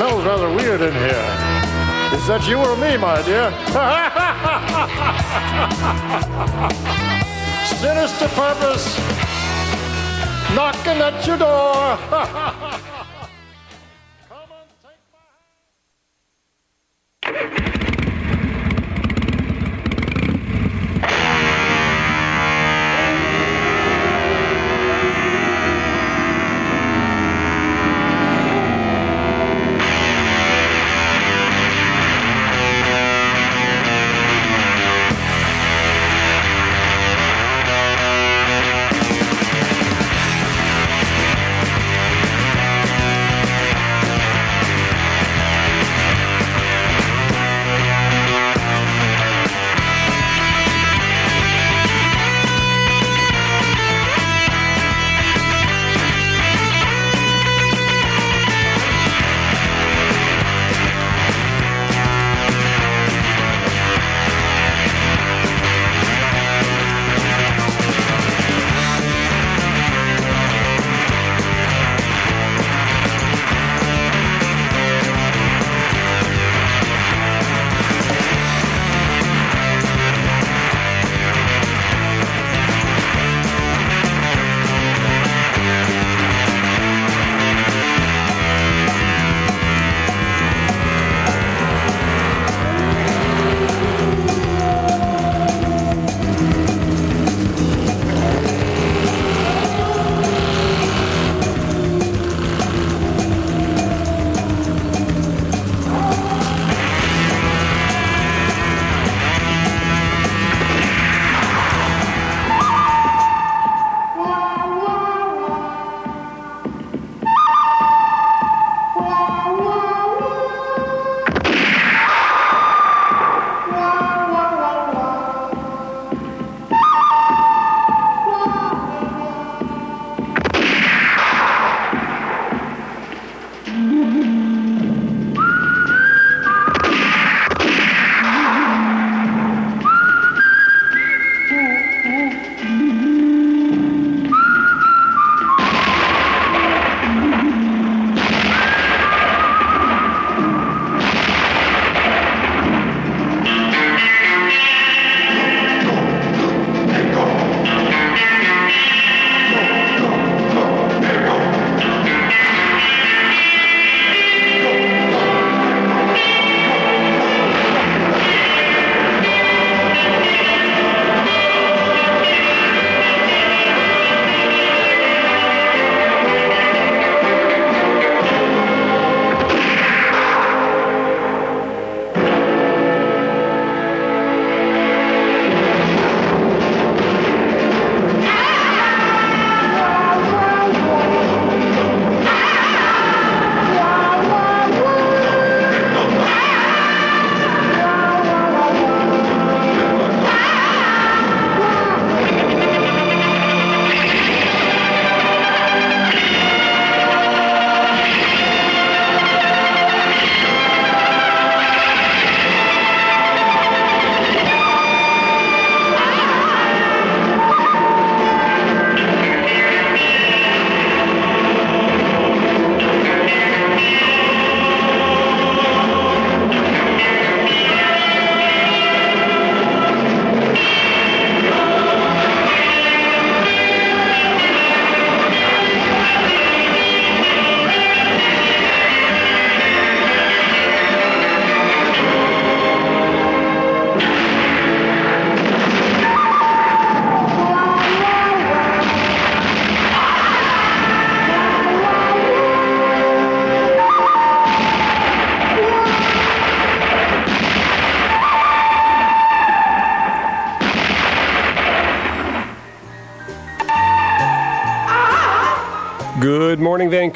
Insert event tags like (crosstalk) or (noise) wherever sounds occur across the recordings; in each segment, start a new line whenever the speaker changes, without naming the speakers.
smells rather weird in here. Is that you or me, my dear? (laughs) Sinister purpose knocking at your door. (laughs)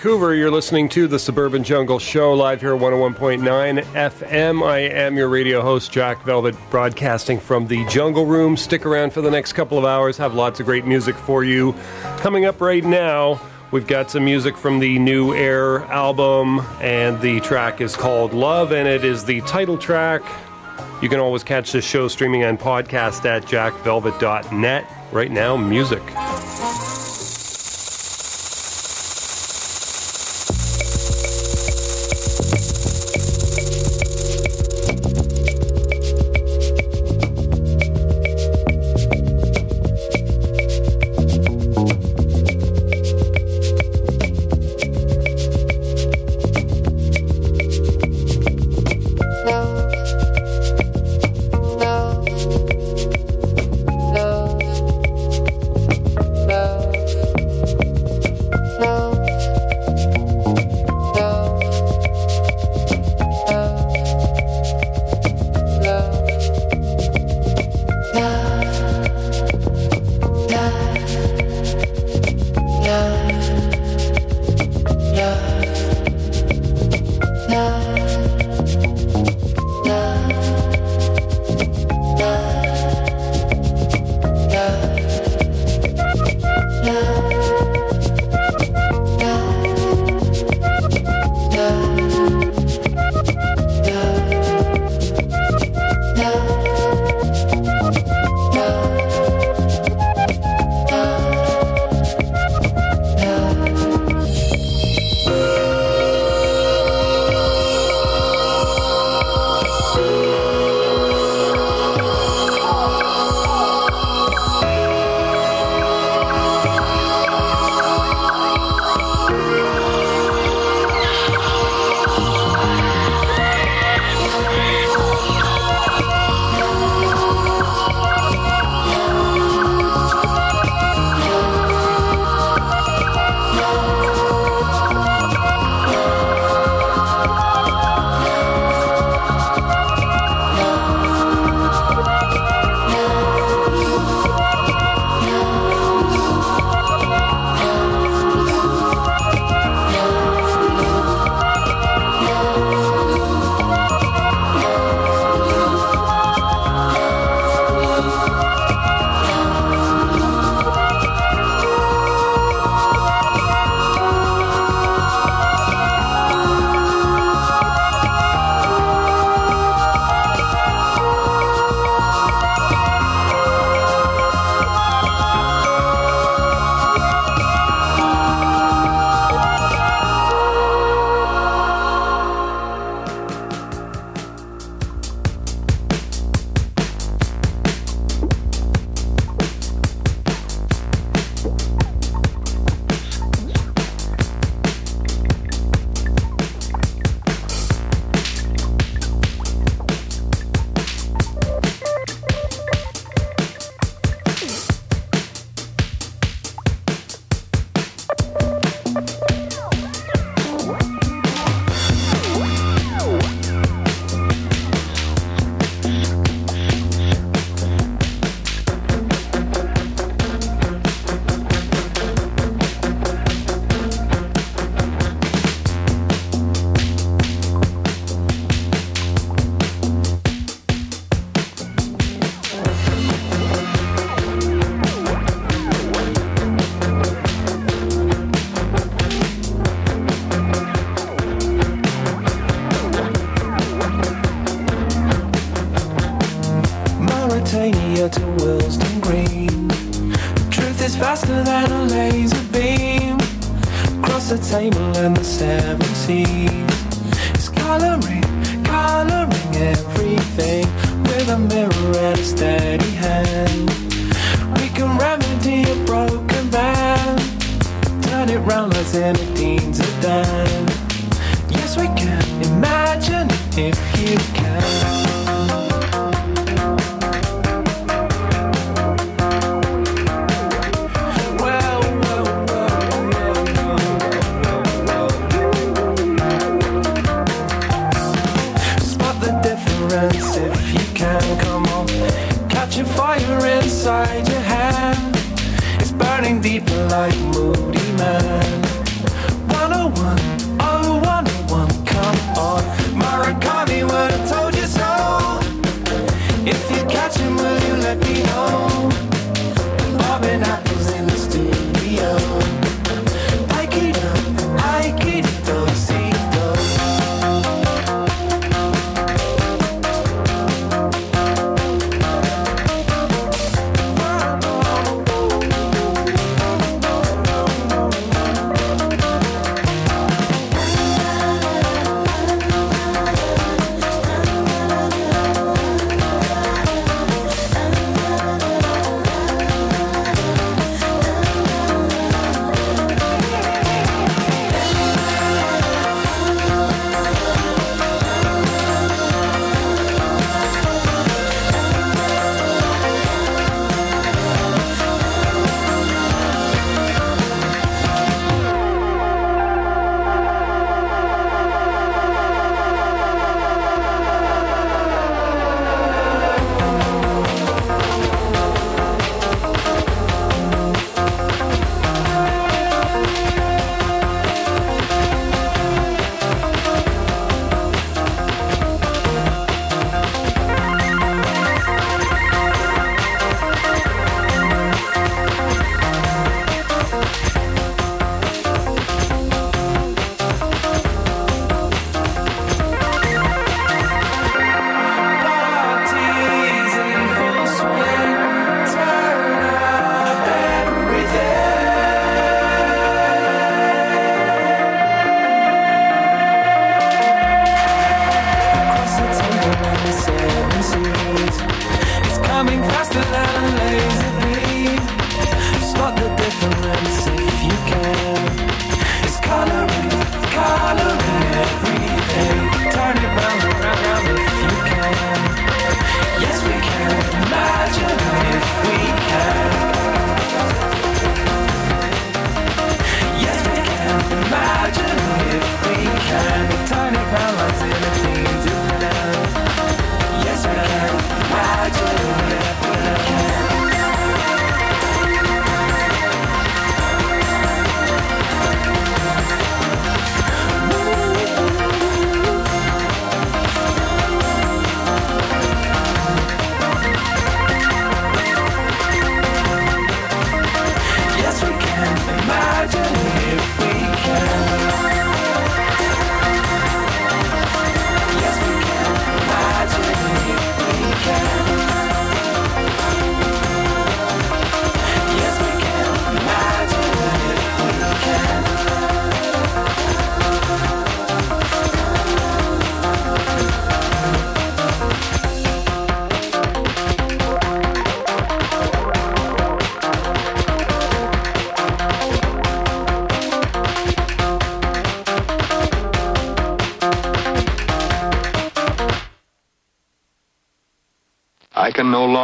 Vancouver. You're listening to the Suburban Jungle Show live here at 101.9 FM. I am your radio host, Jack Velvet, broadcasting from the Jungle Room. Stick around for the next couple of hours, have lots of great music for you. Coming up right now, we've got some music from the new Air album, and the track is called Love, and it is the title track. You can always catch this show streaming on podcast at jackvelvet.net. Right now, music.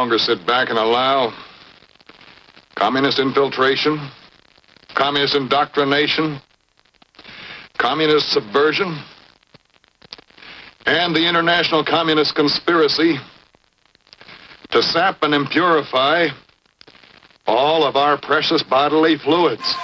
longer sit back and allow communist infiltration, communist indoctrination, communist subversion, and the international communist conspiracy to sap and impurify all of our precious bodily fluids.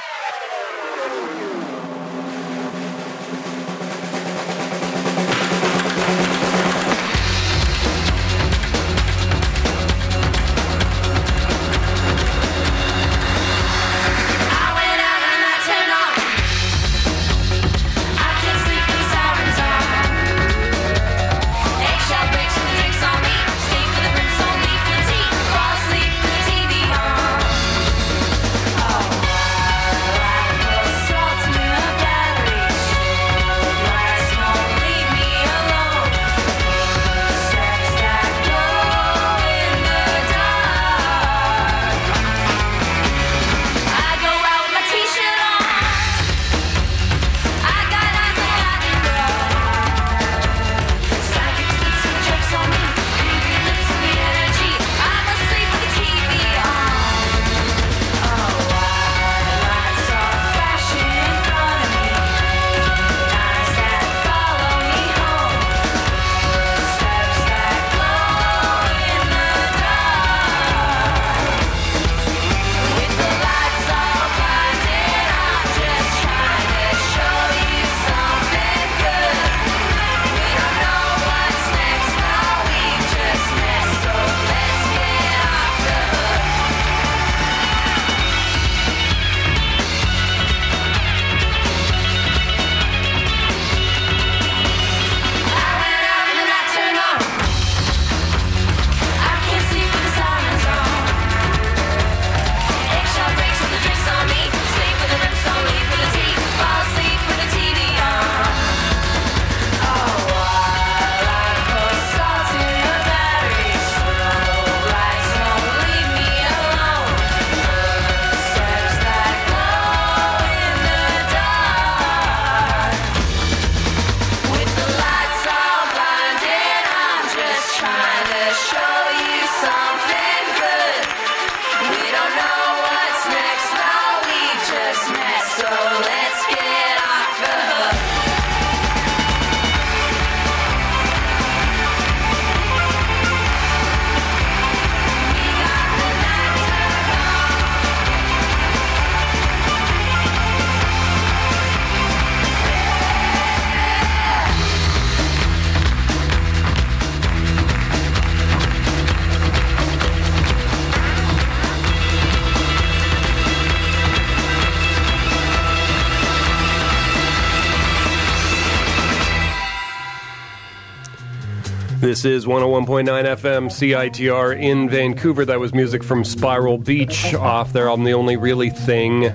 This is 101.9 FM CITR in Vancouver. That was music from Spiral Beach off their album The Only Really Thing.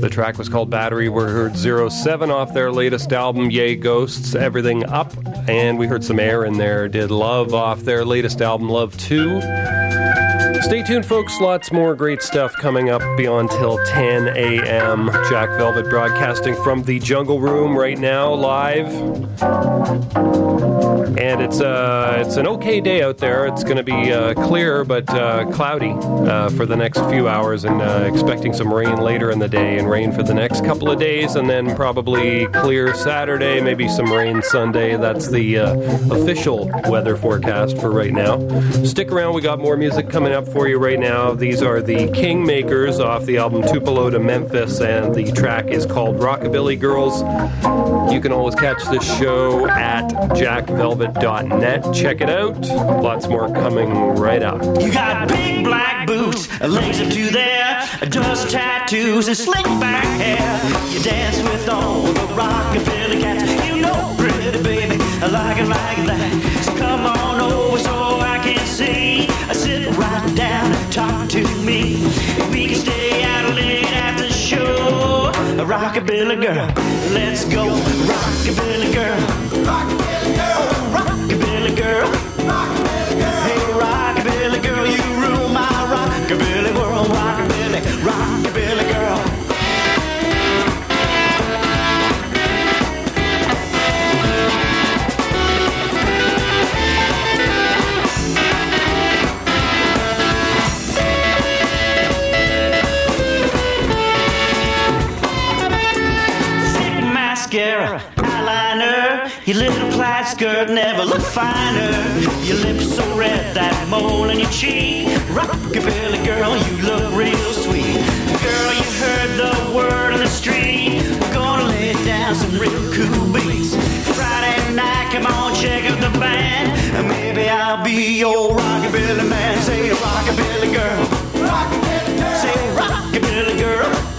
The track was called Battery. We heard 07 off their latest album Yay Ghosts, Everything Up. And we heard some air in there. Did Love off their latest album Love 2. Stay tuned, folks. Lots more great stuff coming up beyond till 10 a.m. Jack Velvet broadcasting from the Jungle Room right now, live. And it's uh, it's an okay day out there. It's going to be uh, clear but uh, cloudy uh, for the next few hours, and uh, expecting some rain later in the day, and rain for the next couple of days, and then probably clear Saturday, maybe some rain Sunday. That's the uh, official weather forecast for right now. Stick around. We got more music coming up for you right now. These are the Kingmakers off the album Tupelo to Memphis, and the track is called Rockabilly Girls. You can always catch this show at jackvelvet.net. Check it out. Lots more coming right up.
You got big black boots, legs up to there, just tattoos and slick back hair. You dance with all the rockabilly cats. You know, pretty baby, I like it like that. So come on over so I can see. Rockabilly girl, let's go. Rockabilly girl, rockabilly girl, rockabilly girl. Hey, never looked finer. Your lips so red, that mole in your cheek. Rockabilly girl, you look real sweet. Girl, you heard the word on the street. We're gonna lay down some real cool beats. Friday night, come on, check out the band. And maybe I'll be your rockabilly man. Say rockabilly girl. rockabilly girl. Say rockabilly girl.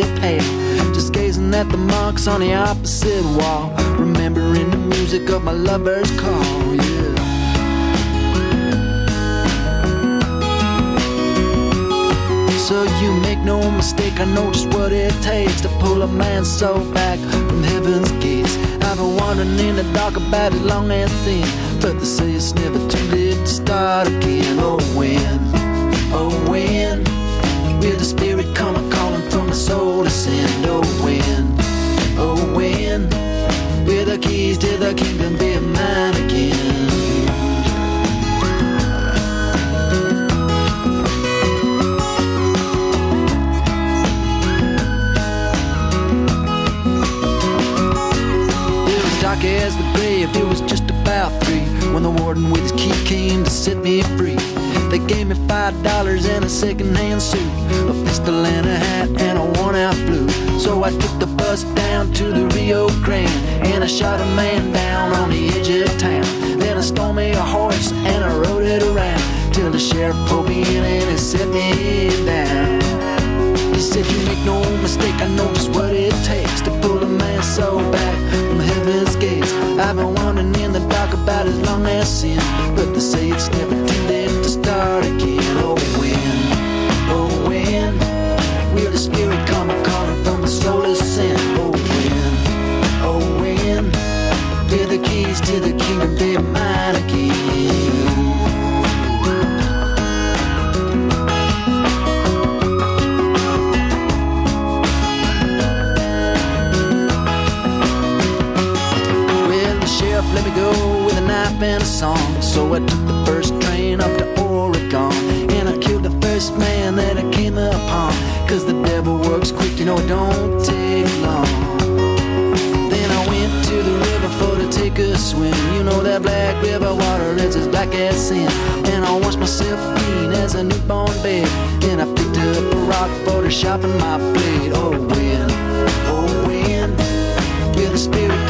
On a just gazing at the marks on the opposite wall, remembering the music of my lover's call. Yeah. So you make no mistake, I know just what it takes to pull a man's soul back from heaven's gates. I've been wandering in the dark about as long as sin, but they say it's never too late to start again. Oh when, oh when, will the spirit come a calling the soul to send? Oh when, oh when, will the keys to the kingdom be mine again? Dark as the grave, it was just about three when the warden with his key came to set me free. They gave me five dollars and a second-hand suit, a pistol and a hat and a worn-out blue. So I took the bus down to the Rio Grande and I shot a man down on the edge of town. Then I stole me a horse and I rode it around till the sheriff pulled me in and he set me down. He said, You make no mistake, I know just what it takes to pull a man's soul back from heaven's gates. I've been wandering in the dark about as long as sin, but they say it's never too late start again. Oh, when, oh, when will the spirit come a calling from the soul of sin? Oh, when, oh, when will the keys to the kingdom be mine again? Let me go with a knife and a song. So I took first man that I came upon. Cause the devil works quick, you know it don't take long. Then I went to the river for to take a swim. You know that black river water is as black as sin. And I washed myself clean as a newborn babe. And I picked up a rock for to sharpen my blade. Oh, when, oh, when. Will the spirit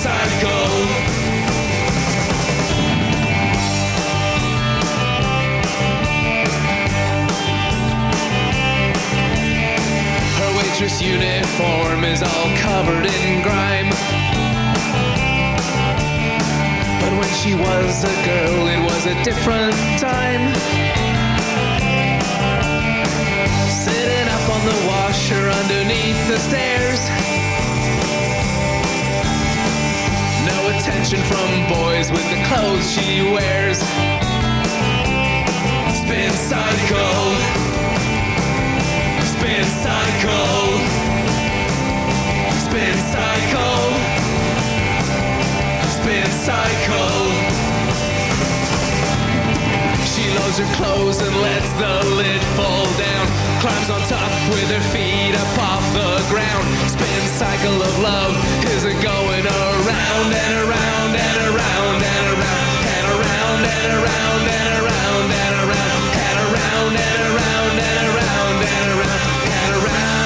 Her waitress uniform is all covered in grime. But when she was a girl, it was a different time. Sitting up on the washer underneath the stairs. Attention from boys with the clothes she wears. Spin cycle. Spin cycle. Spin cycle. Spin cycle. Loads her clothes and lets the lid fall down. Climbs on top with her feet up off the ground. Spin cycle of love is a going around and around and around and around and around and around and around and around and around and around and around and around and around.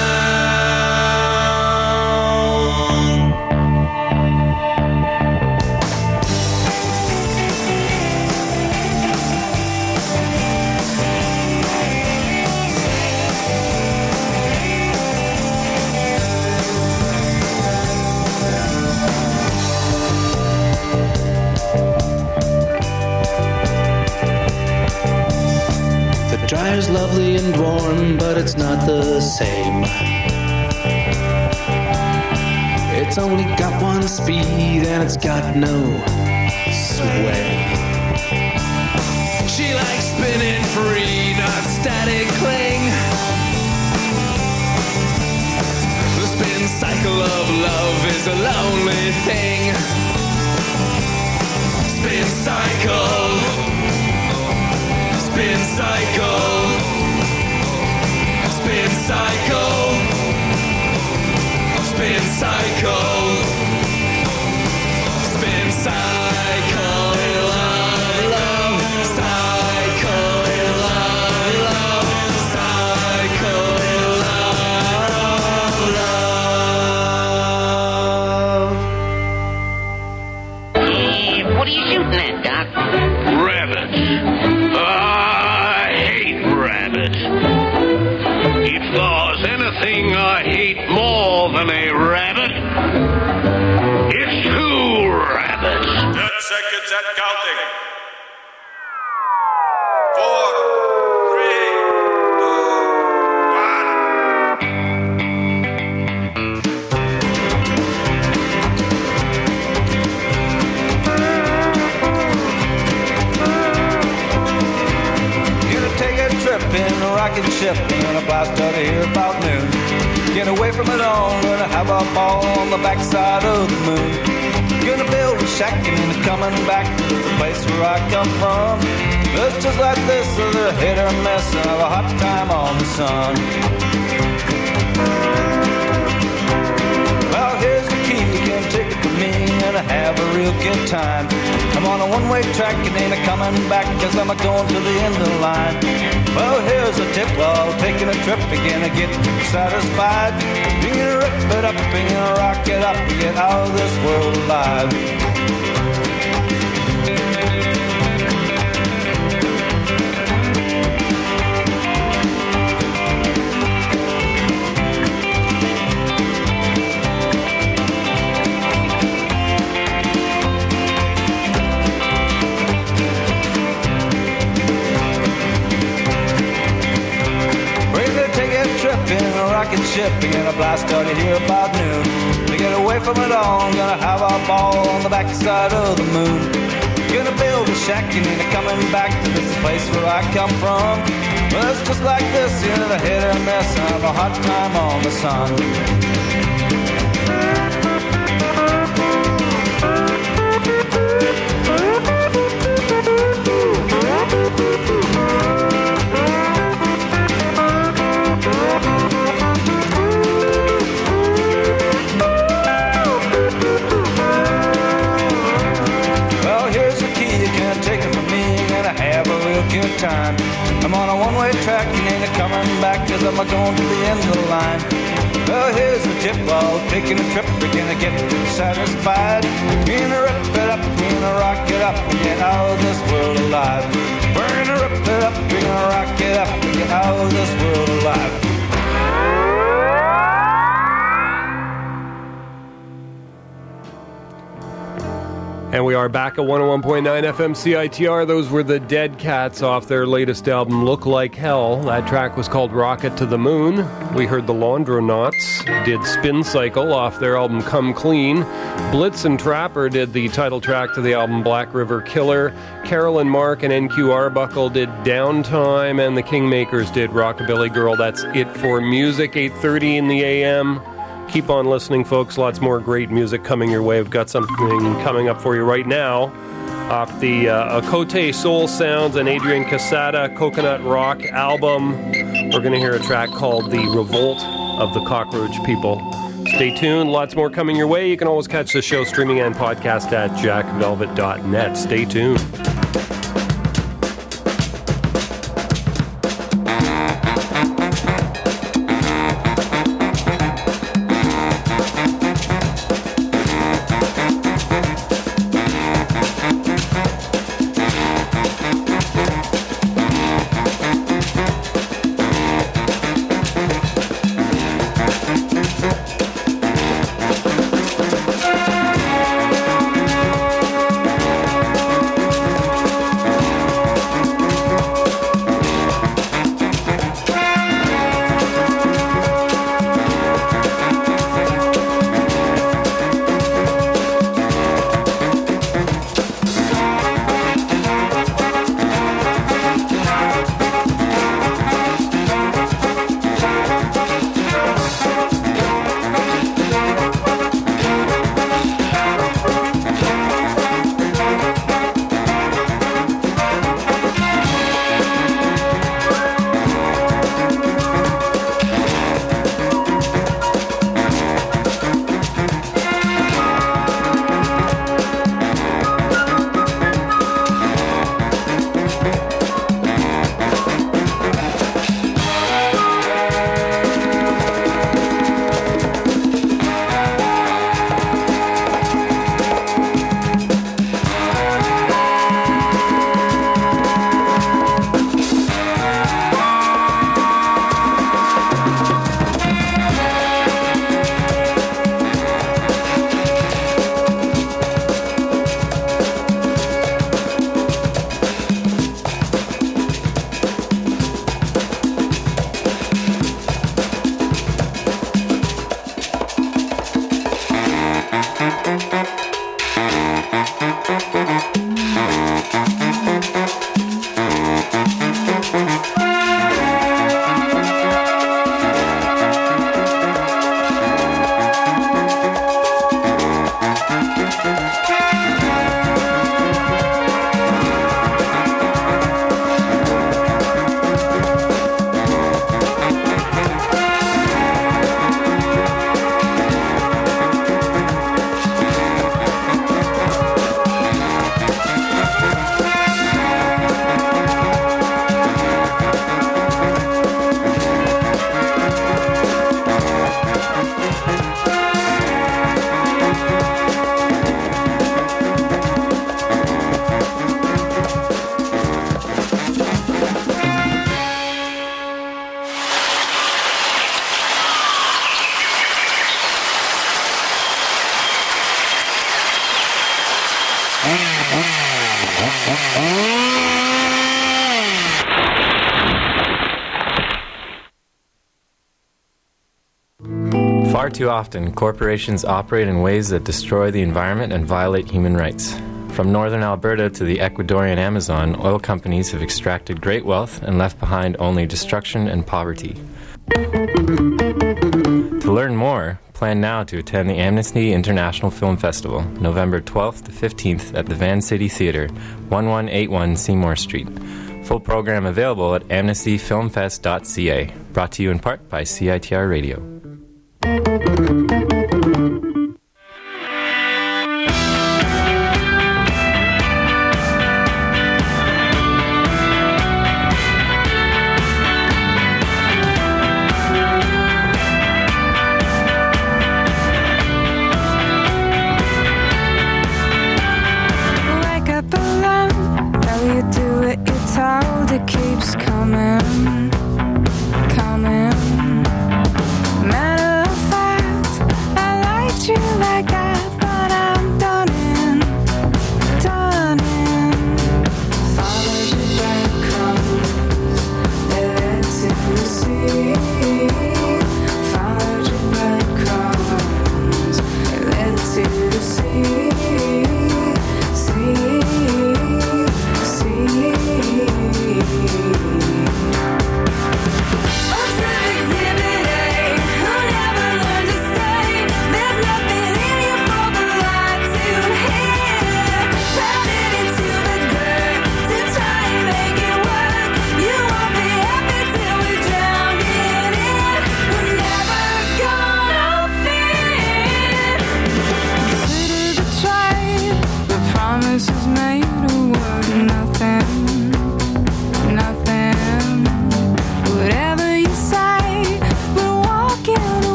Dryer's lovely and warm, but it's not the same. It's only got one speed and it's got no sway.
She likes spinning free, not static cling. The spin cycle of love is a lonely thing. Spin cycle. Spin cycle. Spin cycle. Spin cycle. Spin cycle.
In a ship and a blast out of here about noon. Get away from it all, gonna have a ball on the backside of the moon. Gonna build a shack and then coming back to the place where I come from. It's just like this, is a hit or miss, and have a hot time on the sun. Well, here's the key, you can take it from me and I have a real good time. I'm on a one-way track and ain't a coming back cause I'm a going to the end of the line. Well, here's a tip, while taking a trip, you're gonna get satisfied. You're gonna rip it up gonna rock it up get out of this world alive. Time on the sun. A going to the end of the line. Well, here's a tip while taking a trip. We're gonna get satisfied. We're gonna rip it up, we're gonna rock it up and get out of this world alive. We're gonna rip it up, we're gonna rock it up and get out of this world alive.
And we are back at 101.9 FM CITR. Those were the Dead Cats off their latest album, Look Like Hell. That track was called Rocket to the Moon. We heard the Laundronauts did Spin Cycle off their album Come Clean. Blitzen Trapper did the title track to the album Black River Killer. Carolyn Mark and NQ Arbuckle did Downtime, and the Kingmakers did Rockabilly Girl. That's it for music. 8:30 in the AM. Keep on listening, folks. Lots more great music coming your way. We've got something coming up for you right now off the uh, Soul Sounds and Adrian Quesada Coconut Rock album. We're going to hear a track called The Revolt of the Cockroach People. Stay tuned. Lots more coming your way. You can always catch the show streaming and podcast at jackvelvet.net. Stay tuned.
Too often, corporations operate in ways that destroy the environment and violate human rights. From northern Alberta to the Ecuadorian Amazon, oil companies have extracted great wealth and left behind only destruction and poverty. To learn more, plan now to attend the Amnesty International Film Festival, November 12th to 15th at the Vancity Theatre, 1181 Seymour Street. Full program available at amnestyfilmfest.ca. Brought to you in part by CITR Radio.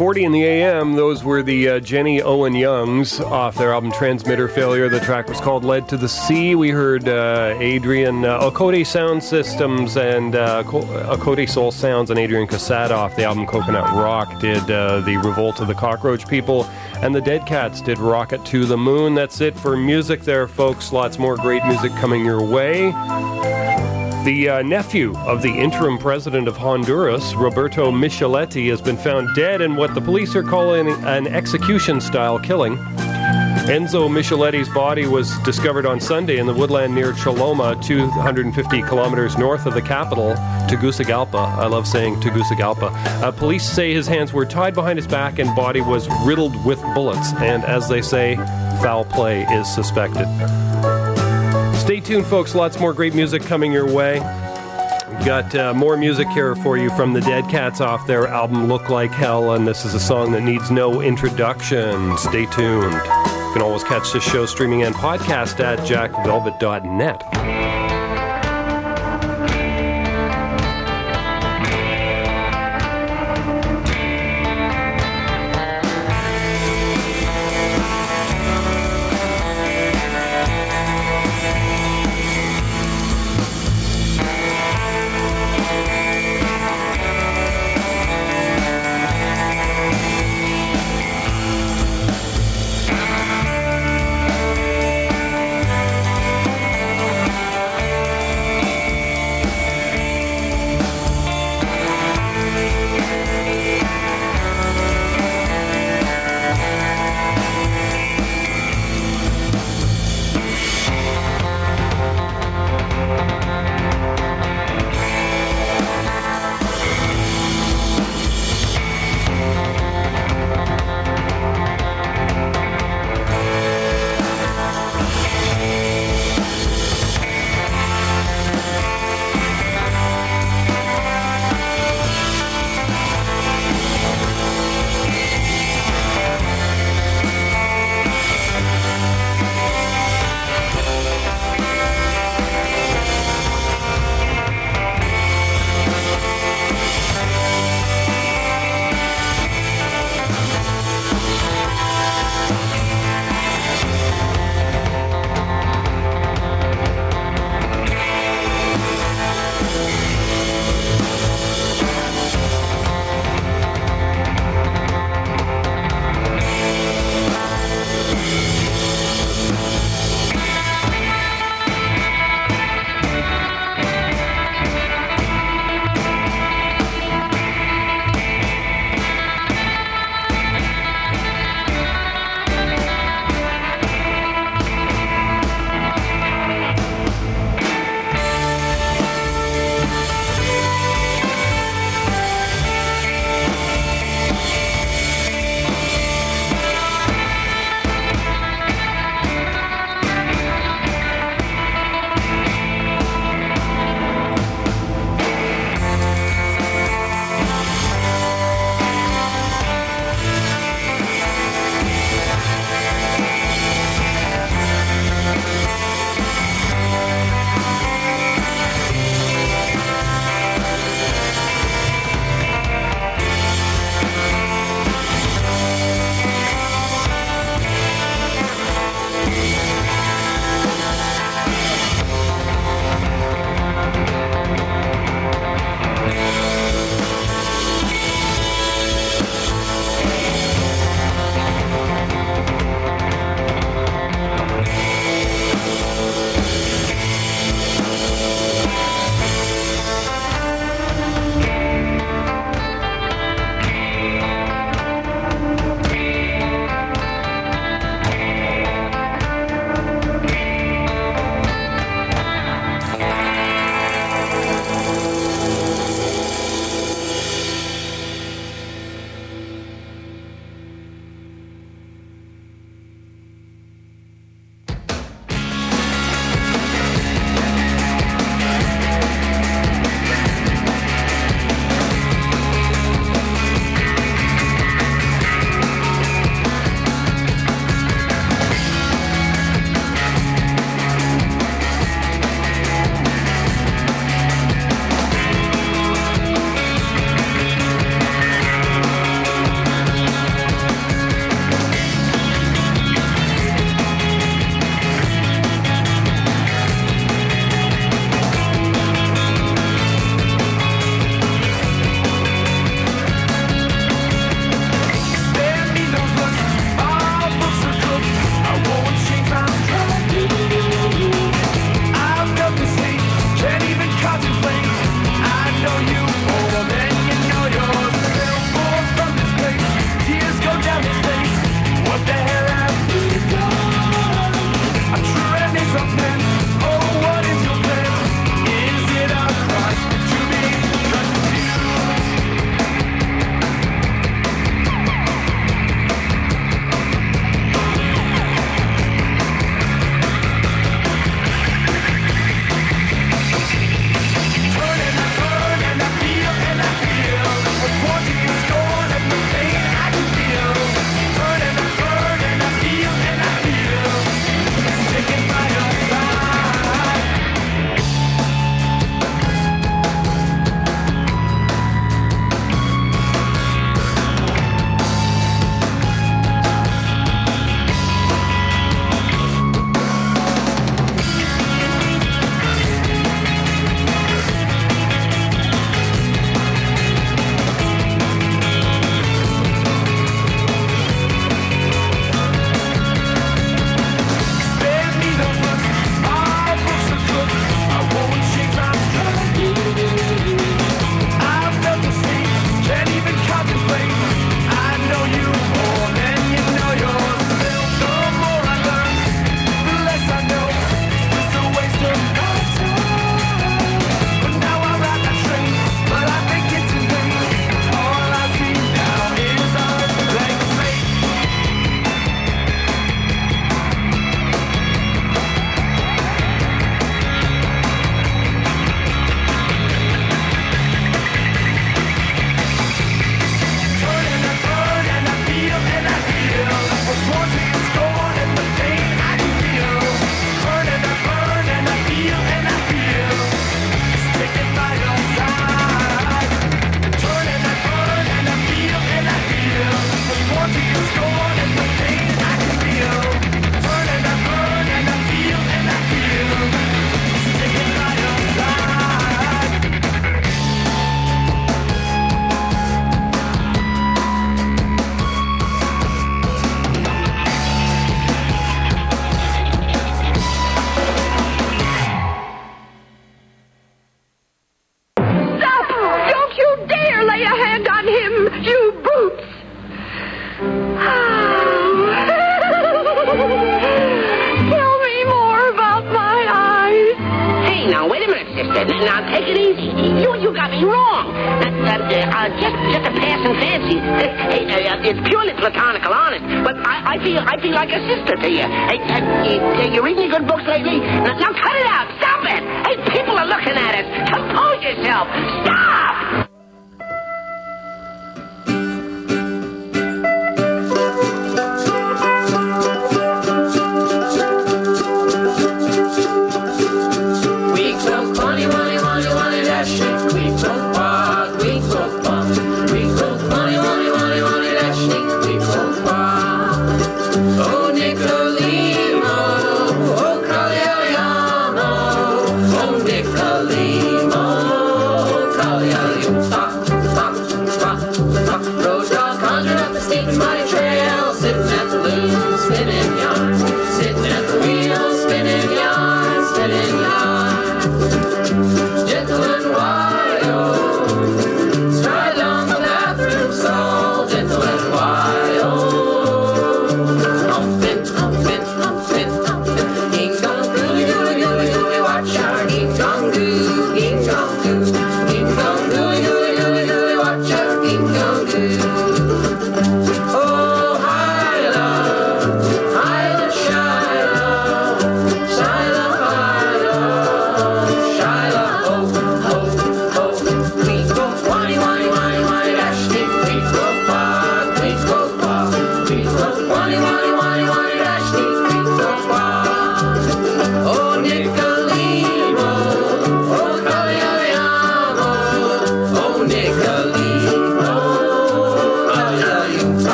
Forty in the AM. Those were the uh, Jenny Owen Youngs off their album Transmitter Failure. The track was called Lead to the Sea. We heard uh, Adrian uh, Sound Systems and uh, Soul Sounds and Adrian Quesada off the album Coconut Rock did uh, The Revolt of the Cockroach People. And the Dead Cats did Rocket to the Moon. That's it for music there, folks. Lots more great music coming your way. The uh, nephew of the interim president of Honduras, Roberto Micheletti, has been found dead in what the police are calling an execution style killing. Enzo Micheletti's body was discovered on Sunday in the woodland near Choloma, 250 kilometers north of the capital, Tegucigalpa. I love saying Tegucigalpa. Uh, police say his hands were tied behind his back and body was riddled with bullets. And as they say, foul play is suspected. Stay tuned, folks. Lots more great music coming your way. We've got uh, more music here for you from the Dead Cats off their album Look Like Hell, and this is a song that needs no introduction. Stay tuned. You can always catch this show streaming and podcast at jackvelvet.net.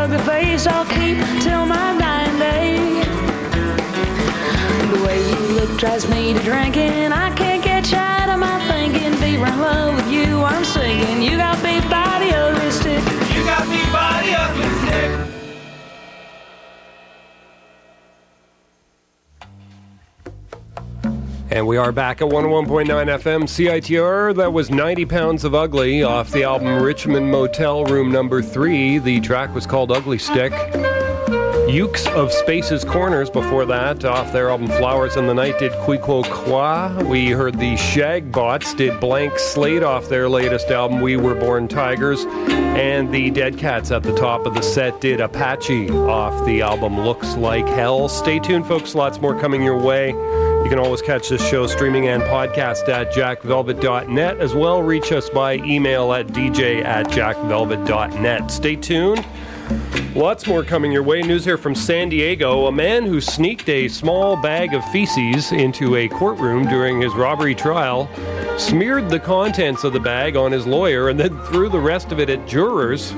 ugly face, I'll keep till my dying day. The way you look drives me to drinking. I can't get you out of my thinking. Deeper in love with you, I'm singing. You got beat by the ugly.
You got beat by the ugly.
And we are back at 101.9 FM CITR. That was 90 Pounds of Ugly off the album Richmond Motel Room Number 3. The track was called Ugly Stick. Ukes of Spaces Corners before that, off their album Flowers in the Night, did Qui Quo Qua. We heard the Shagbots did Blank Slate off their latest album, We Were Born Tigers. And the Dead Cats at the top of the set did Apache off the album Looks Like Hell. Stay tuned, folks. Lots more coming your way. You can always catch this show streaming and podcast at jackvelvet.net. As well, reach us by email at dj at jackvelvet.net. Stay tuned. Lots more coming your way. News here from San Diego. A man who sneaked a small bag of feces into a courtroom during his robbery trial smeared the contents of the bag on his lawyer and then threw the rest of it at jurors.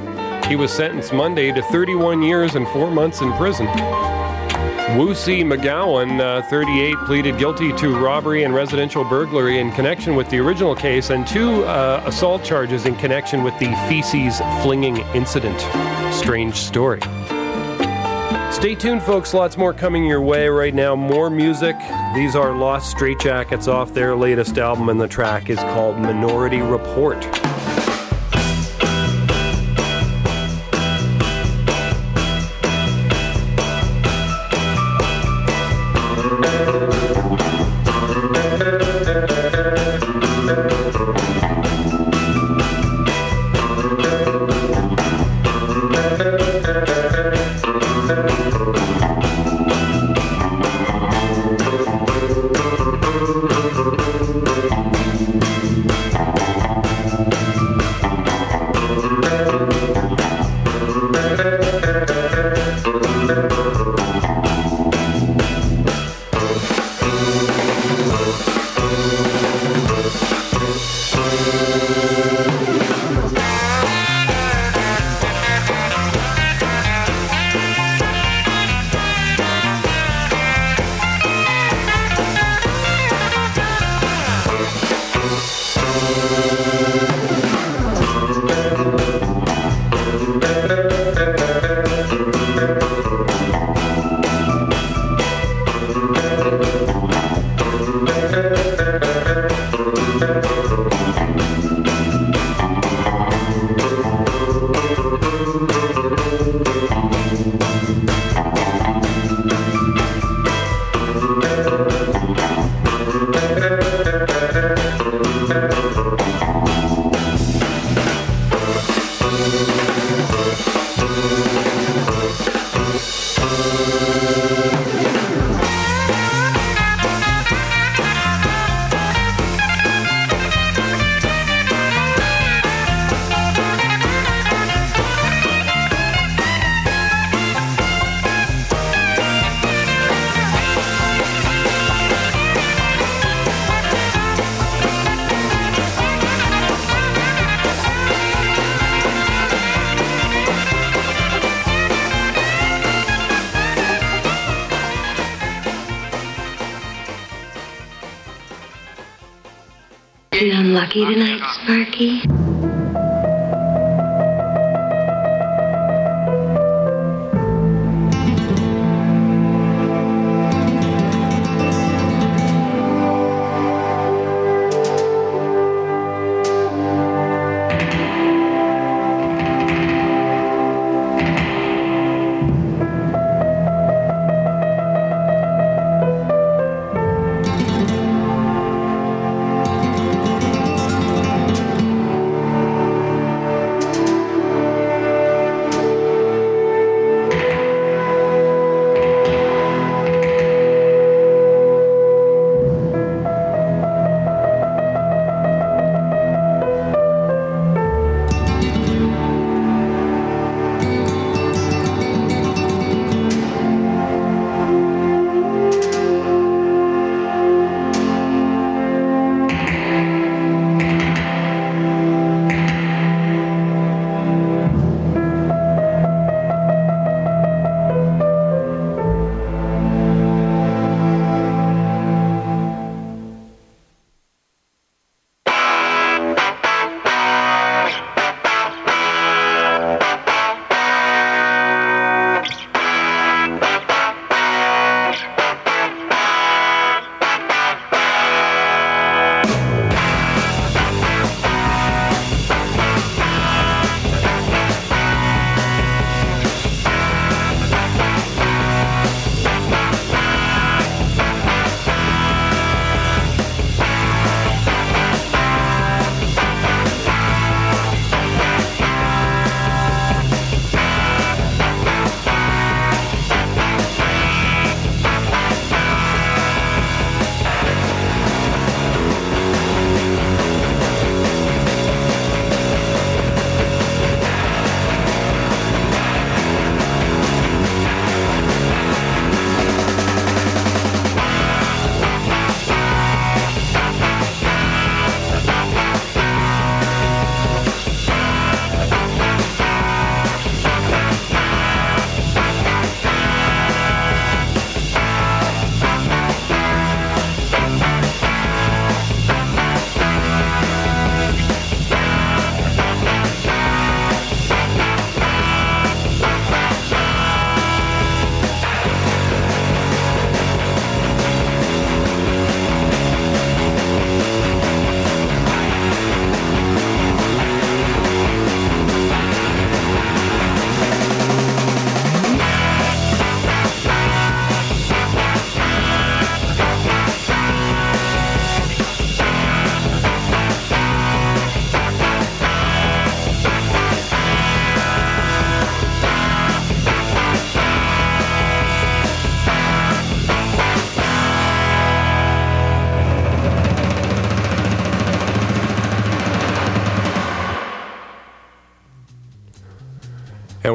He was sentenced Monday to 31 years and four months in prison. Woosie McGowan, uh, 38, pleaded guilty to robbery and residential burglary in connection with the original case and two uh, assault charges in connection with the feces flinging incident. Strange story. Stay tuned, folks. Lots more coming your way right now. More music. These are Los Straitjackets off their latest album, and the track is called Minority Report.
You unlucky tonight, Sparky?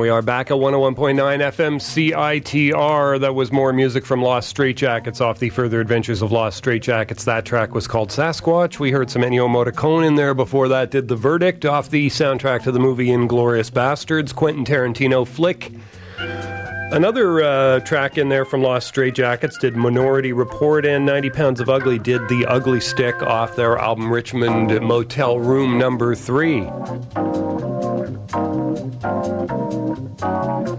We are back at 101.9 FM CITR. That was more music from Los Straitjackets off the Further Adventures of Los Straitjackets. That track was called Sasquatch. We heard some Ennio Morricone in there before that. Did The Verdict off the soundtrack to the movie Inglourious Basterds, Quentin Tarantino flick. Another uh, track in there from Los Straitjackets did Minority Report and 90 Pounds of Ugly did The Ugly Stick off their album Richmond Motel Room Number 3.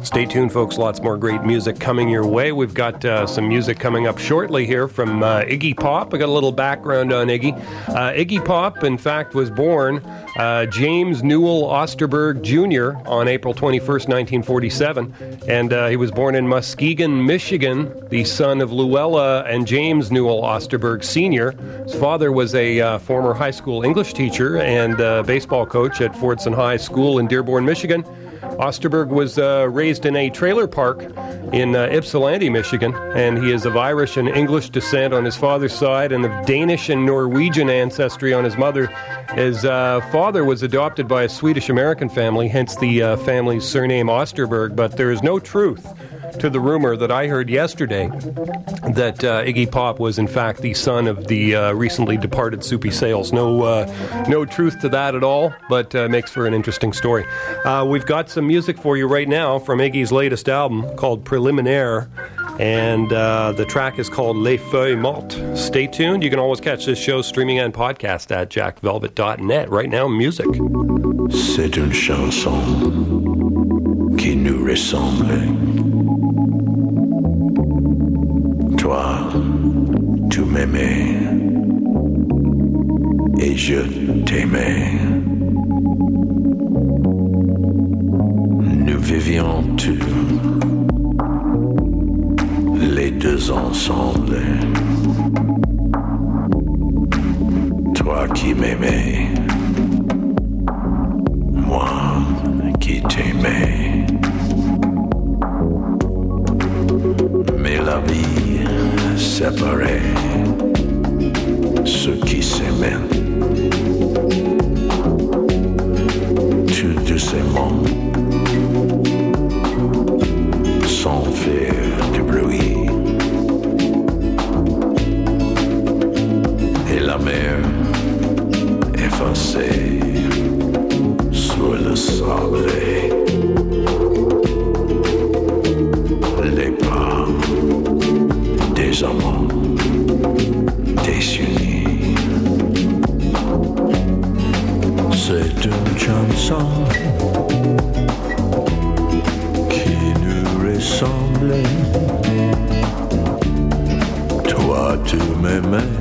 Stay tuned, folks. Lots more great music coming your way. We've got uh, some music coming up shortly here from uh, Iggy Pop. I got a little background on Iggy. Uh, Iggy Pop, in fact, was born uh, James Newell Osterberg Jr. on April 21st, 1947. And uh, he was born in Muskegon, Michigan, the son of Luella and James Newell Osterberg Sr. His father was a uh, former high school English teacher and baseball coach at Fordson High School in Dearborn, Michigan. Osterberg was uh, raised in a trailer park in uh, Ypsilanti, Michigan, and he is of Irish and English descent on his father's side and of Danish and Norwegian ancestry on his mother. His uh, father was adopted by a Swedish American family, hence the uh, family's surname Osterberg, but there is no truth to the rumor that I heard yesterday that uh, Iggy Pop was in fact the son of the uh, recently departed Soupy Sales. No, uh, no truth to that at all, but uh, makes for an interesting story. Uh, we've got some music for you right now from Iggy's latest album called Préliminaires. And uh, the track is called Les Feuilles Mortes. Stay tuned. You can always catch this show streaming and podcast at jackvelvet.net. Right now, music.
C'est une chanson qui nous ressemble. Tu m'aimais et je t'aimais. Nous vivions tous les deux ensemble. Toi qui m'aimais, moi qui t'aimais. Mais la vie séparait ceux qui s'aimaient. Tout doucement, sans faire de bruit. Et la mer effacée sur le sable. Chanson qui nous ressemble. Toi, tu m'aimais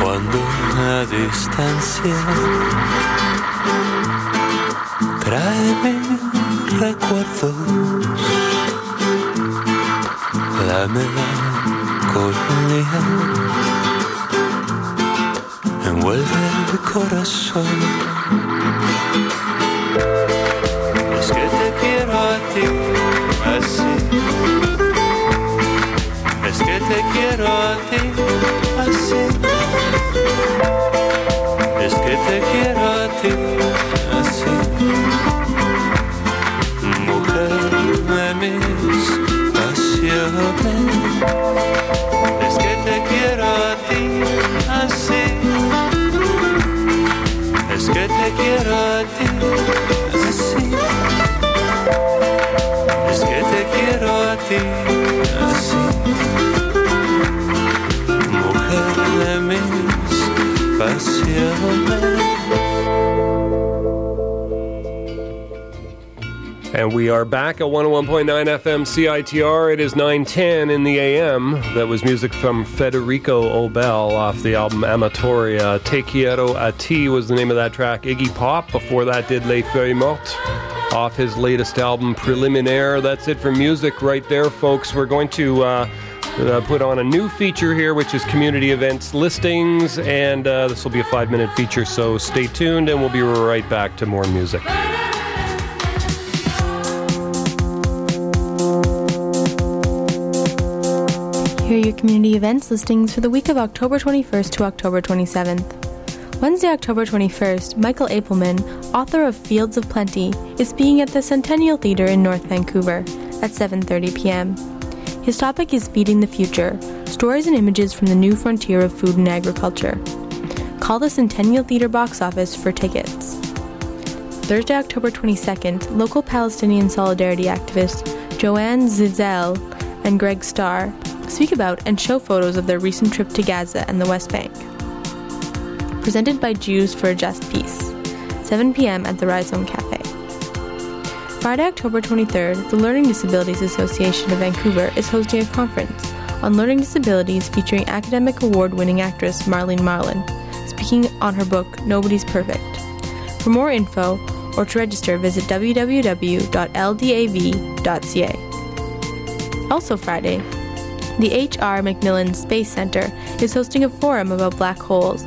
Cuando una distancia trae recuerdos, la melancolía envuelve de corazón.
And we are back at 101.9 FM CITR. It is 9:10 in the AM. That was music from Federico Aubele off the album Amatoria. Te Quiero a Ti was the name of that track. Iggy Pop before that did Les Feuilles Mortes off his latest album Préliminaires. That's it for music right there, folks. We're going to uh, uh, put on a new feature here, which is community events listings, and uh, this will be a five-minute feature. So stay tuned, and we'll be right back to more music.
Your community events listings for the week of October 21st to October 27th. Wednesday, October 21st, Michael Ableman, author of Fields of Plenty, is speaking at the Centennial Theatre in North Vancouver at 7:30 p.m. His topic is Feeding the Future: Stories and Images from the New Frontier of Food and Agriculture. Call the Centennial Theatre box office for tickets. Thursday, October 22nd, local Palestinian solidarity activists Joanne Zizel and Greg Starr speak about and show photos of their recent trip to Gaza and the West Bank. Presented by Jews for a Just Peace, 7 p.m. at the Rhizome Cafe. Friday, October 23rd, the Learning Disabilities Association of Vancouver is hosting a conference on learning disabilities featuring academic award winning actress Marlee Matlin, speaking on her book Nobody's Perfect. For more info or to register, visit www.ldav.ca. Also, Friday, the H.R. Macmillan Space Center is hosting a forum about black holes.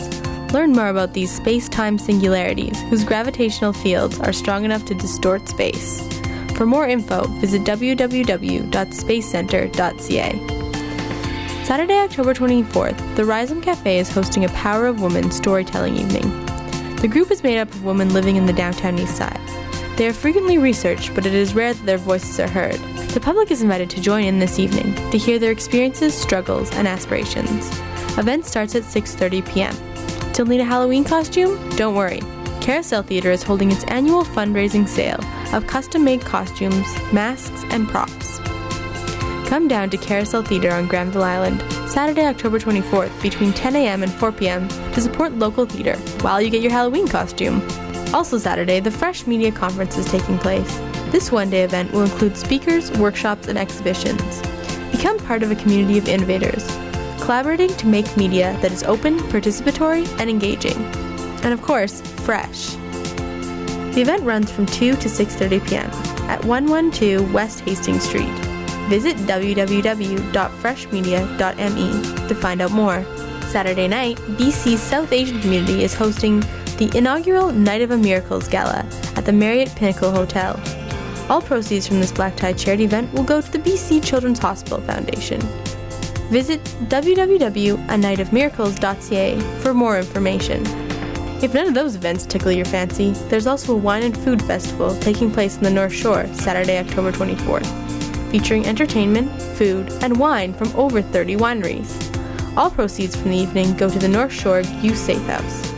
Learn more about these space time singularities whose gravitational fields are strong enough to distort space. For more info, visit www.spacecenter.ca. Saturday, October 24th, the Rhizome Cafe is hosting a Power of Women storytelling evening. The group is made up of women living in the downtown east side. They are frequently researched, but it is rare that their voices are heard. The public is invited to join in this evening to hear their experiences, struggles, and aspirations. Event starts at 6:30 p.m. Still need a Halloween costume? Don't worry. Carousel Theatre is holding its annual fundraising sale of custom-made costumes, masks, and props. Come down to Carousel Theatre on Granville Island Saturday, October 24th between 10 a.m. and 4 p.m. to support local theatre while you get your Halloween costume. Also Saturday, the Fresh Media Conference is taking place. This one-day event will include speakers, workshops, and exhibitions. Become part of a community of innovators, collaborating to make media that is open, participatory, and engaging. And of course, fresh. The event runs from 2 to 6:30 p.m. at 112 West Hastings Street. Visit www.freshmedia.me to find out more. Saturday night, BC's South Asian community is hosting the inaugural Night of a Miracles Gala at the Marriott Pinnacle Hotel. All proceeds from this black tie charity event will go to the BC Children's Hospital Foundation. Visit www.anightofmiracles.ca for more information. If none of those events tickle your fancy, there's also a wine and food festival taking place in the North Shore Saturday, October 24th, featuring entertainment, food, and wine from over 30 wineries. All proceeds from the evening go to the North Shore Youth Safe House.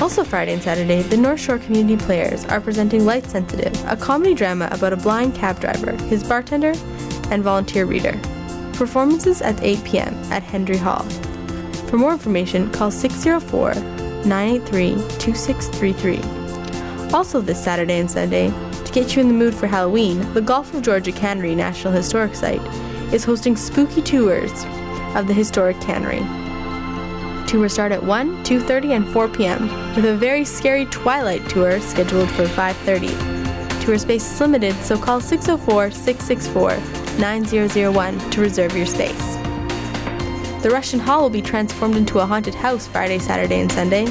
Also, Friday and Saturday, the North Shore Community Players are presenting Light Sensitive, a comedy drama about a blind cab driver, his bartender, and volunteer reader. Performances at 8 p.m. at Hendry Hall. For more information, call 604 983 2633. Also, this Saturday and Sunday, to get you in the mood for Halloween, the Gulf of Georgia Cannery National Historic Site is hosting spooky tours of the historic cannery. Tours start at 1, 2:30 and 4 p.m. with a very scary twilight tour scheduled for 5:30. Tour space is limited, so call 604-664-9001 to reserve your space. The Russian Hall will be transformed into a haunted house Friday, Saturday, and Sunday.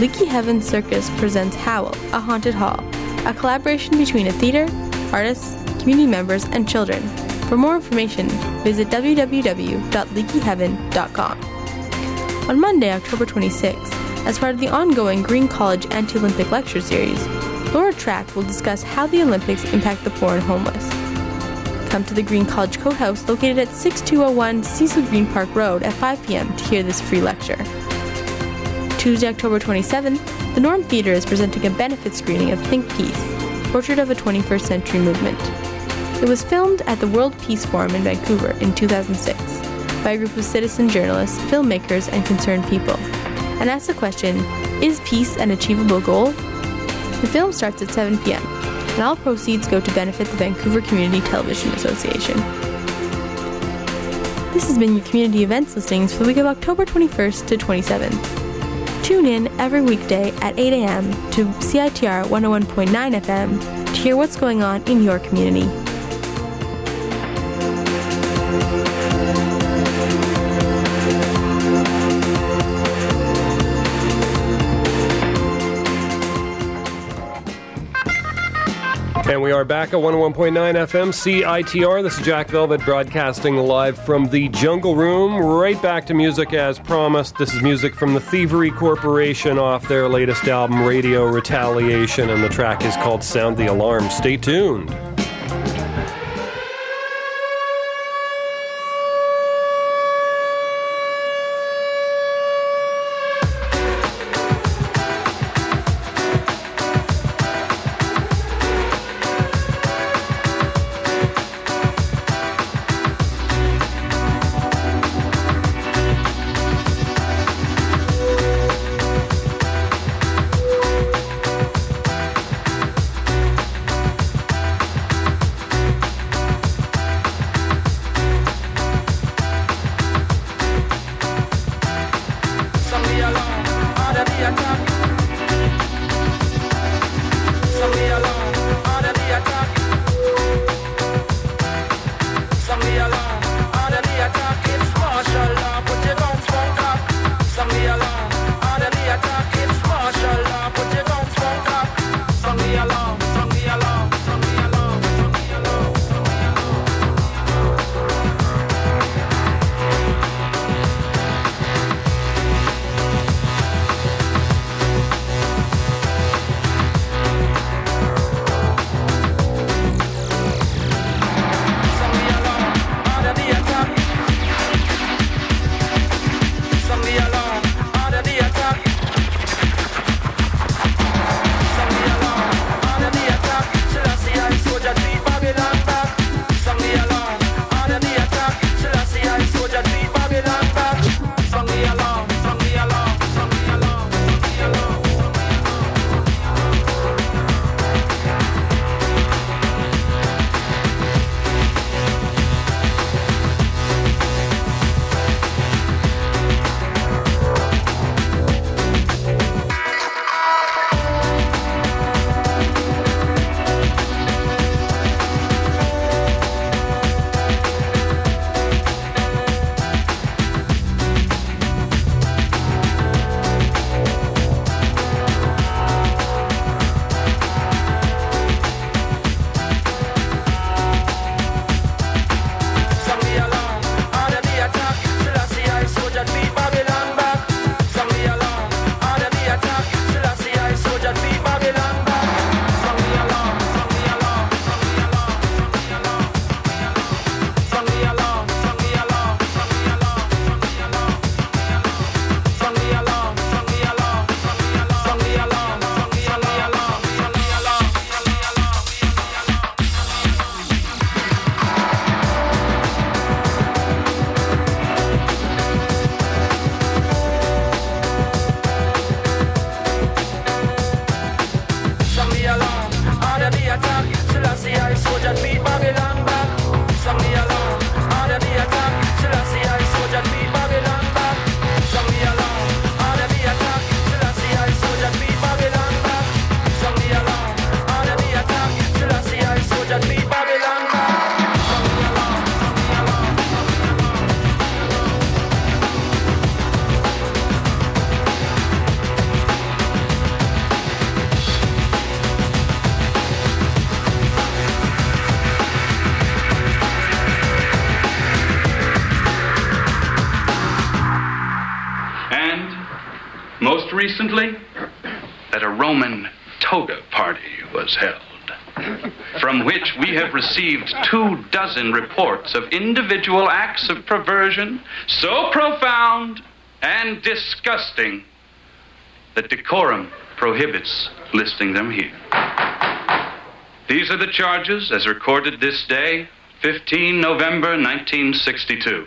Leaky Heaven Circus presents Howl, a haunted hall, a collaboration between a theater, artists, community members, and children. For more information, visit www.leakyheaven.com. On Monday, October 26th, as part of the ongoing Green College Anti Olympic Lecture Series, Laura Track will discuss how the Olympics impact the poor and homeless. Come to the Green College Coach House located at 6201 Cecil Green Park Road at 5 p.m. to hear this free lecture. Tuesday, October 27th, the Norm Theatre is presenting a benefit screening of Think Peace, Portrait of a 21st Century Movement. It was filmed at the World Peace Forum in Vancouver in 2006 by a group of citizen journalists, filmmakers, and concerned people, and asks the question Is peace an achievable goal? The film starts at 7 p.m., and all proceeds go to benefit the Vancouver Community Television Association. This has been your community events listings for the week of October 21st to 27th. Tune in every weekday at 8 a.m. to CITR 101.9 FM to hear what's going on in your community.
We are back at 101.9 FM CITR. This is Jack Velvet broadcasting live from the Jungle Room. Right back to music as promised. This is music from the Thievery Corporation off their latest album, Radio Retaliation, and the track is called Sound the Alarm. Stay tuned.
recently that a Roman toga party was held, from which we have received two dozen reports of individual acts of perversion so profound and disgusting that decorum prohibits listing them here. These are the charges as recorded this day, 15 November 1962.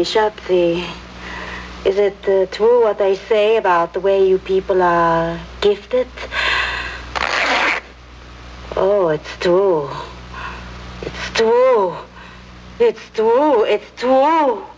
Finish up the. Is it uh, true what they say about the way you people are gifted? Oh, it's true. It's true. It's true. It's true.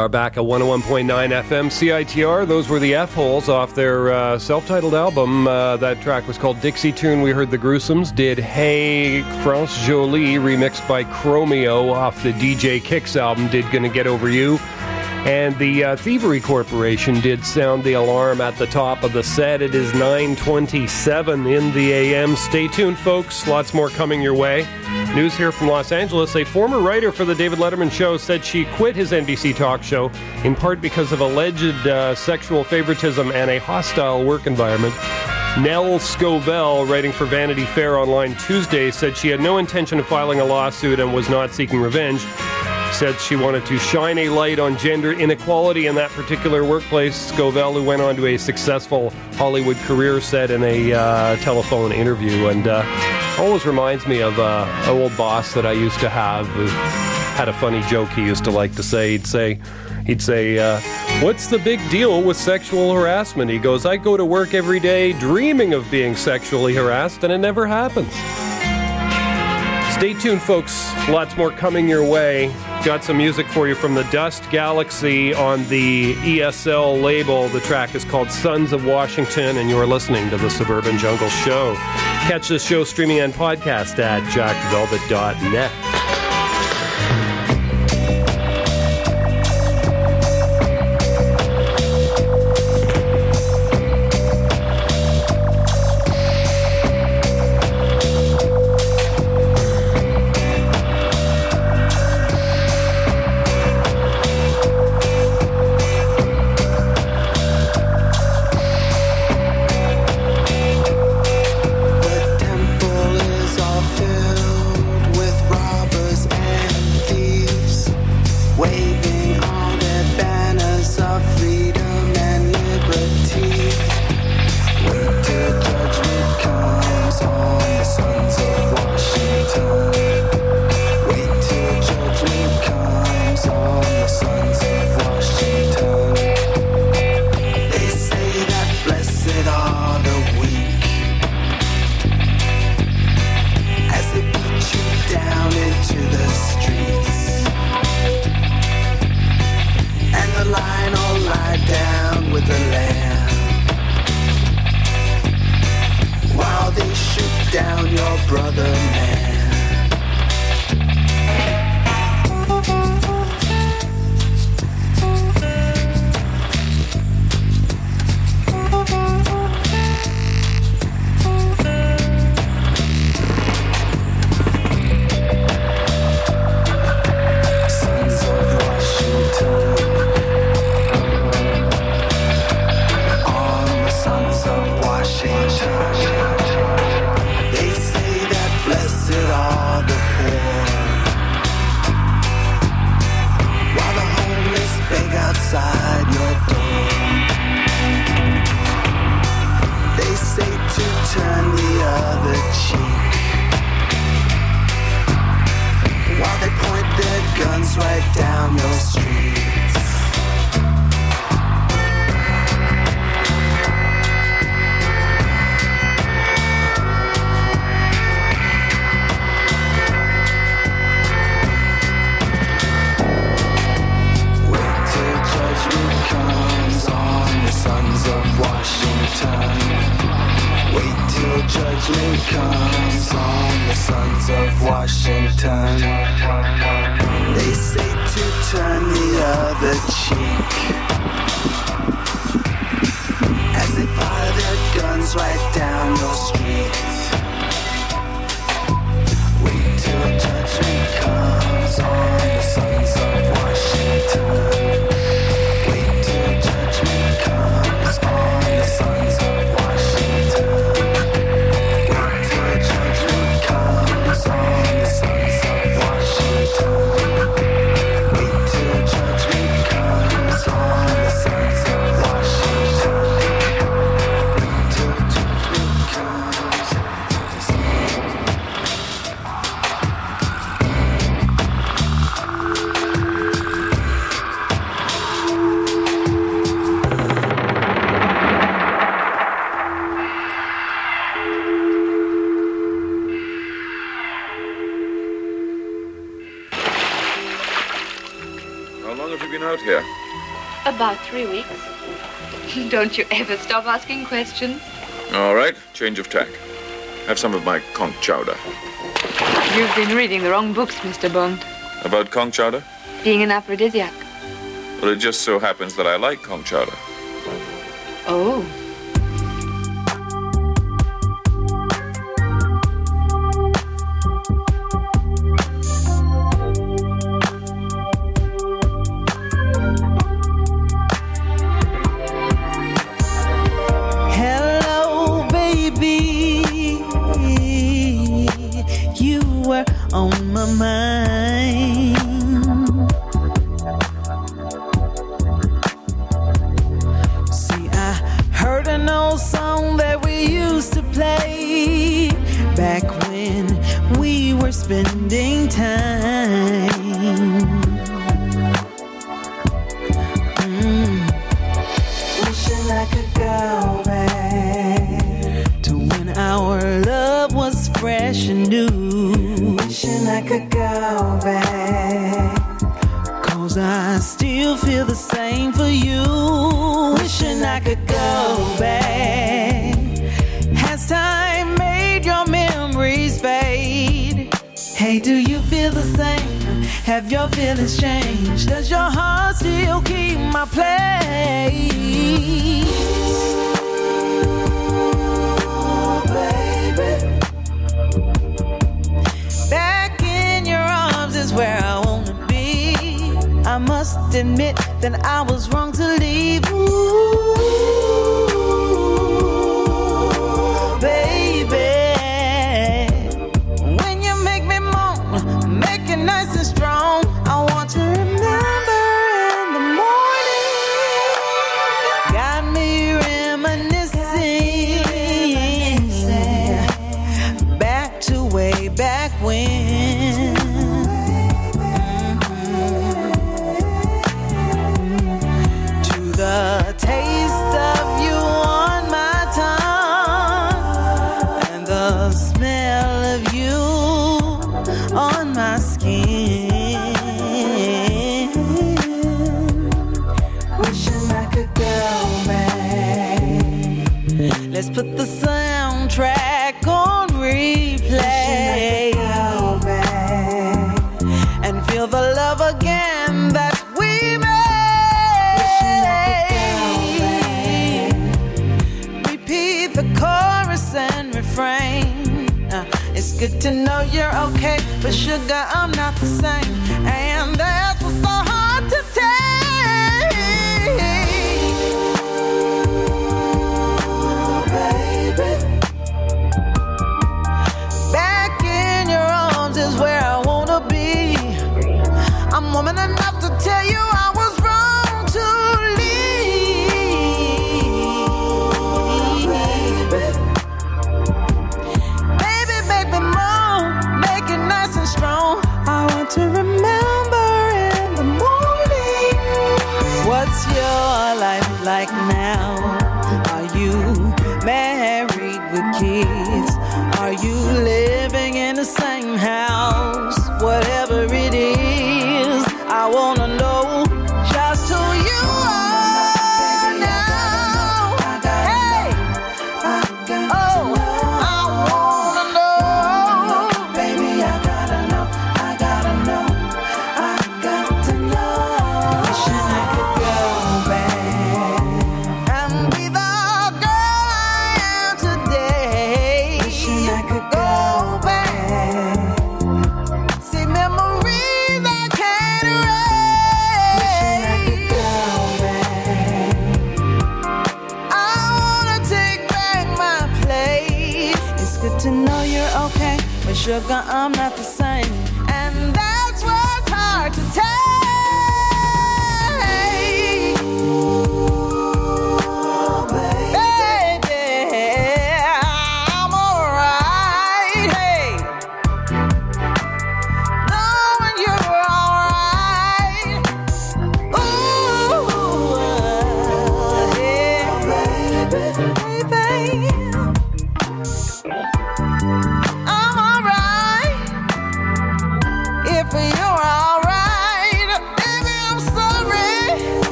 Are back at 101.9 FM CITR. Those were the F holes off their uh, self titled album. Uh, that track was called Dixie Tune. We heard the Gruesomes did Hey France Jolie, remixed by Chromeo off the DJ Kicks album, did Gonna Get Over You. And the uh, Thievery Corporation did sound the alarm at the top of the set. It is 9:27 in the AM. Stay tuned, folks. Lots more coming your way. News here from Los Angeles. A former writer for the David Letterman show said she quit his NBC talk show in part because of alleged uh, sexual favoritism and a hostile work environment. Nell Scovell, writing for Vanity Fair online Tuesday, said she had no intention of filing a lawsuit and was not seeking revenge said she wanted to shine a light on gender inequality in that particular workplace. Scovell, who went on to a successful Hollywood career, said in a uh, telephone interview, and uh, always reminds me of uh, an old boss that I used to have who had a funny joke he used to like to say. He'd say, he'd say, uh, "What's the big deal with sexual harassment?" He goes, "I go to work every day dreaming of being sexually harassed, and it never happens." Stay tuned, folks. Lots more coming your way. Got some music for you from the Dust Galaxy on the ESL label. The track is called Sons of Washington, and you're listening to the Suburban Jungle Show. Catch this show streaming and podcast at jackvelvet.net.
Don't you ever stop asking questions.
All right, change of tack. Have some of my conch chowder.
You've been reading the wrong books, Mr. Bond.
About conch chowder?
Being an aphrodisiac.
Well, it just so happens that I like conch chowder.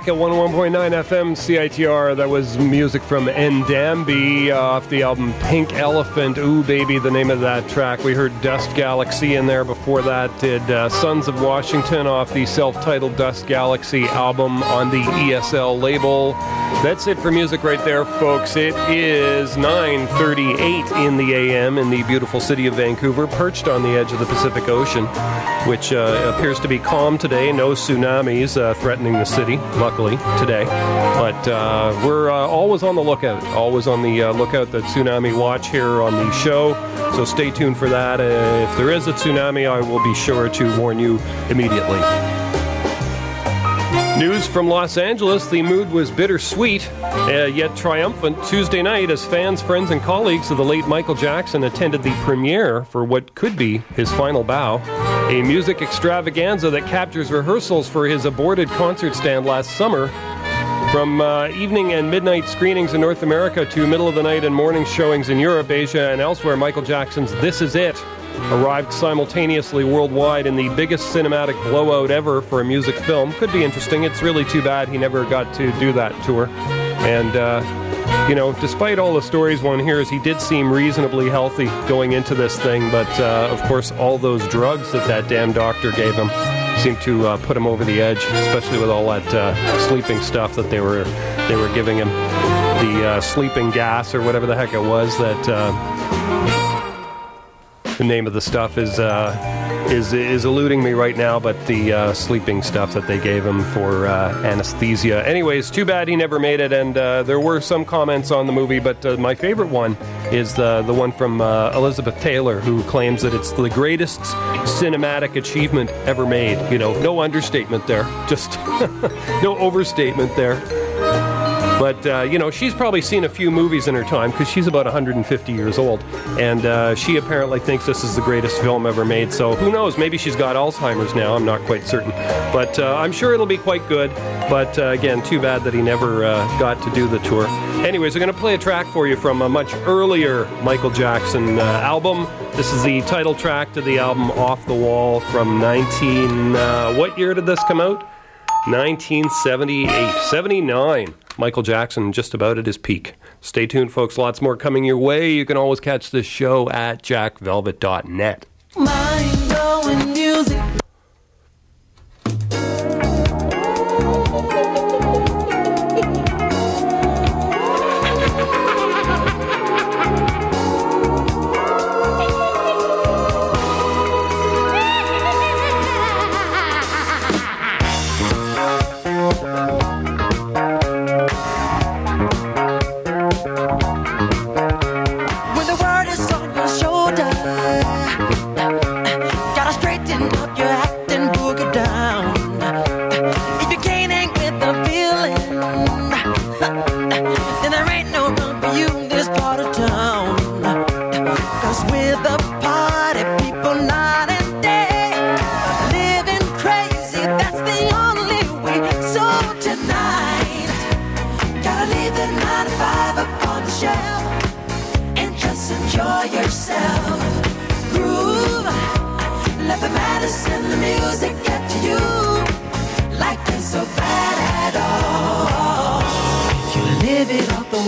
Back
at 101.9 FM CITR. That was music from Ndambi off the album Pink Elephant. Ooh, baby, the name of that track. We heard Dust Galaxy in there. Before that, did uh, Sons of Washington off the self titled Dust Galaxy album on the ESL label. That's it for music right there, folks. It is 9:38 in the AM in the beautiful city of Vancouver, perched on the edge of the Pacific Ocean, which uh, appears to be calm today. No tsunamis uh, threatening the city, luckily today. But uh, we're uh, always on the lookout, always on the uh, lookout. The tsunami watch here on the show. So stay tuned for that. Uh, if there is a tsunami, I will be sure to warn you immediately. News from Los Angeles the mood was bittersweet, uh, yet triumphant Tuesday night as fans, friends, and colleagues of the late Michael Jackson attended the premiere for what could be his final bow. A music extravaganza that captures rehearsals for his aborted concert stand last summer. From uh, evening and midnight screenings in North America to middle of the night and morning showings in Europe, Asia, and elsewhere, Michael Jackson's This Is It arrived simultaneously worldwide in the biggest cinematic blowout ever for a music film. Could be interesting. It's really too bad he never got to do that tour. And, uh, you know, despite all the stories one hears, he did seem reasonably healthy going into this thing. But, uh, of course, all those drugs that that damn doctor gave him seemed to uh, put him over the edge, especially with all that uh, sleeping stuff that they were they were giving him. The uh, sleeping gas or whatever the heck it was that uh, the name of the stuff is uh, is is eluding me right now, but the uh, sleeping stuff that they gave him for uh, anesthesia. Anyways, too bad he never made it. And uh, there were some comments on the movie, but uh, my favorite one is the the one from uh, Elizabeth Taylor, who claims that it's the greatest cinematic achievement ever made. You know, no understatement there, just (laughs) no overstatement there. But, uh, you know, she's probably seen a few movies in her time because she's about 150 years old. And uh, she apparently thinks this is the greatest film ever made. So who knows? Maybe she's got Alzheimer's now. I'm not quite certain. But uh, I'm sure it'll be quite good. But uh, again, too bad that he never uh, got to do the tour. Anyways, I'm going to play a track for you from a much earlier Michael Jackson uh, album. This is the title track to the album Off the Wall from 19. Uh, what year did this come out? 1978. 79. Michael Jackson just about at his peak. Stay tuned, folks. Lots more coming your way. You can always catch this show at jackvelvet.net.
Mind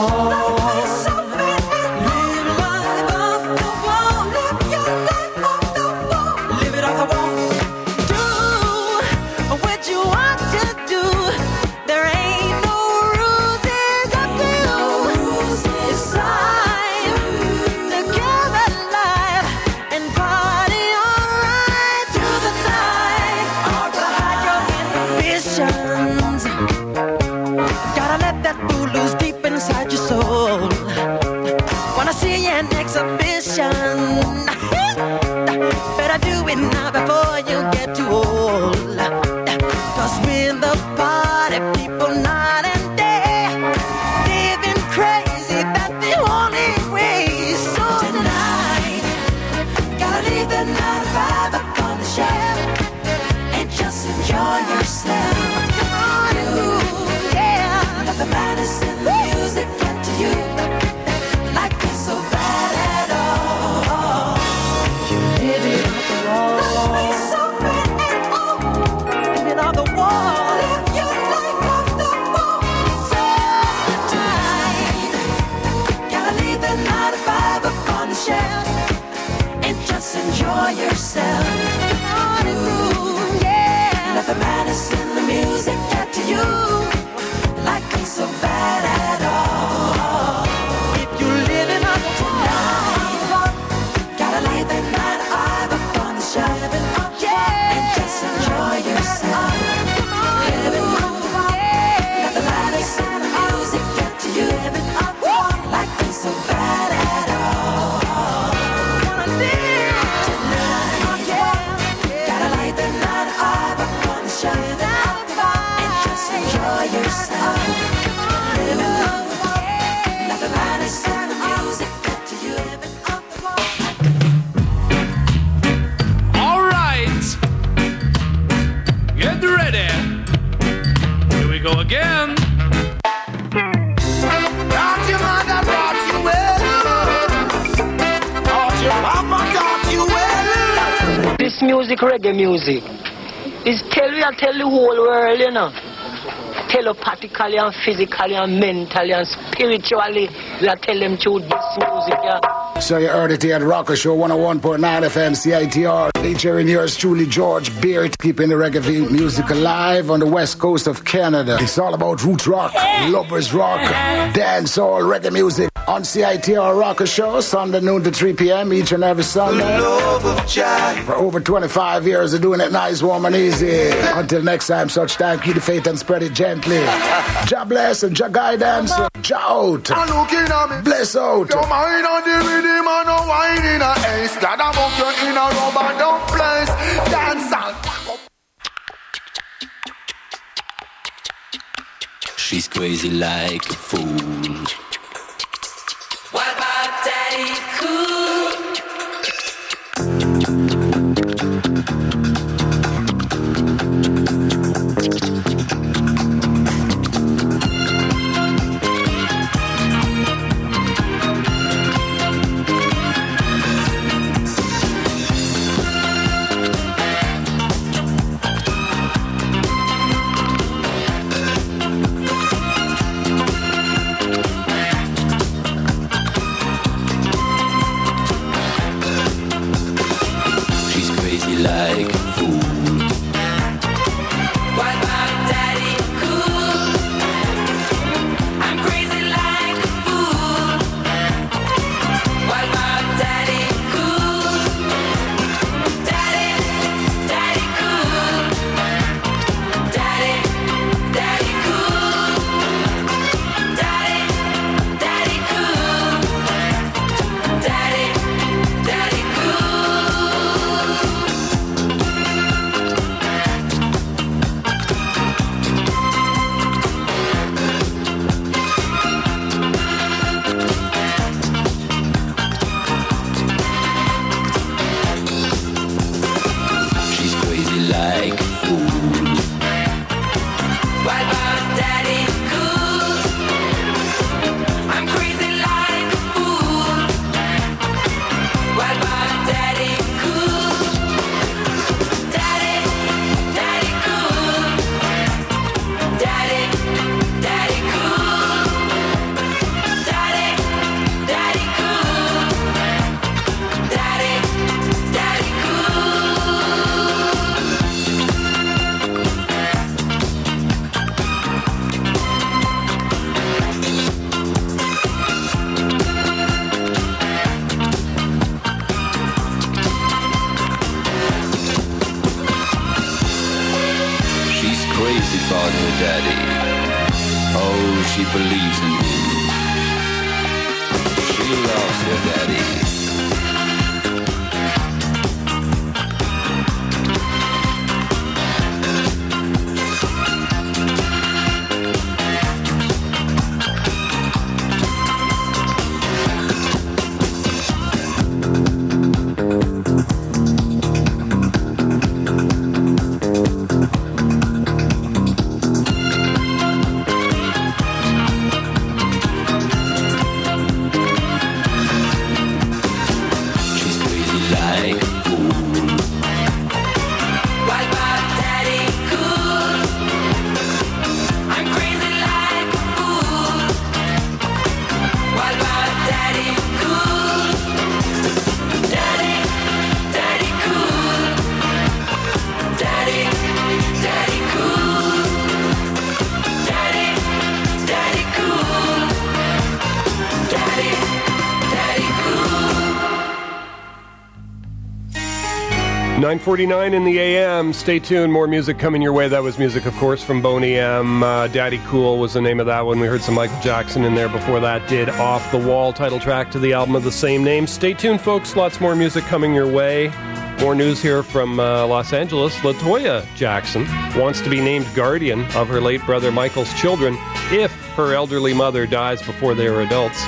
我。you get too old. Cause we're the music,
reggae music. It's tell you, tell the whole world, you know. Telepathically and physically and mentally and spiritually, you tell them to this music, yeah.
So you heard it here at Rocker Show 101.9 FM CITR, featuring yours truly, George Barrett, keeping the reggae music alive on the west coast of Canada. It's all about root rock, lovers rock, dance all reggae music on CITR Rocker Show, Sunday noon to 3 p.m. each and every Sunday. For over 25 years of doing it nice, warm, and easy. Until next time, such time, keep the faith and spread it gently. (laughs) Jah bless and Jah guidance. Jah out. Bless out.
Don't mind on the rhythm and no wine in a ace. Glad I'm up your inner rubber, don't place. Dance out.
She's crazy like a fool.
949 in the AM. Stay tuned. More music coming your way. That was music, of course, from Boney M. Uh, Daddy Cool was the name of that one. We heard some Michael Jackson in there before that. Did Off the Wall title track to the album of the same name. Stay tuned, folks. Lots more music coming your way. More news here from uh, Los Angeles. Latoya Jackson wants to be named guardian of her late brother Michael's children if her elderly mother dies before they are adults.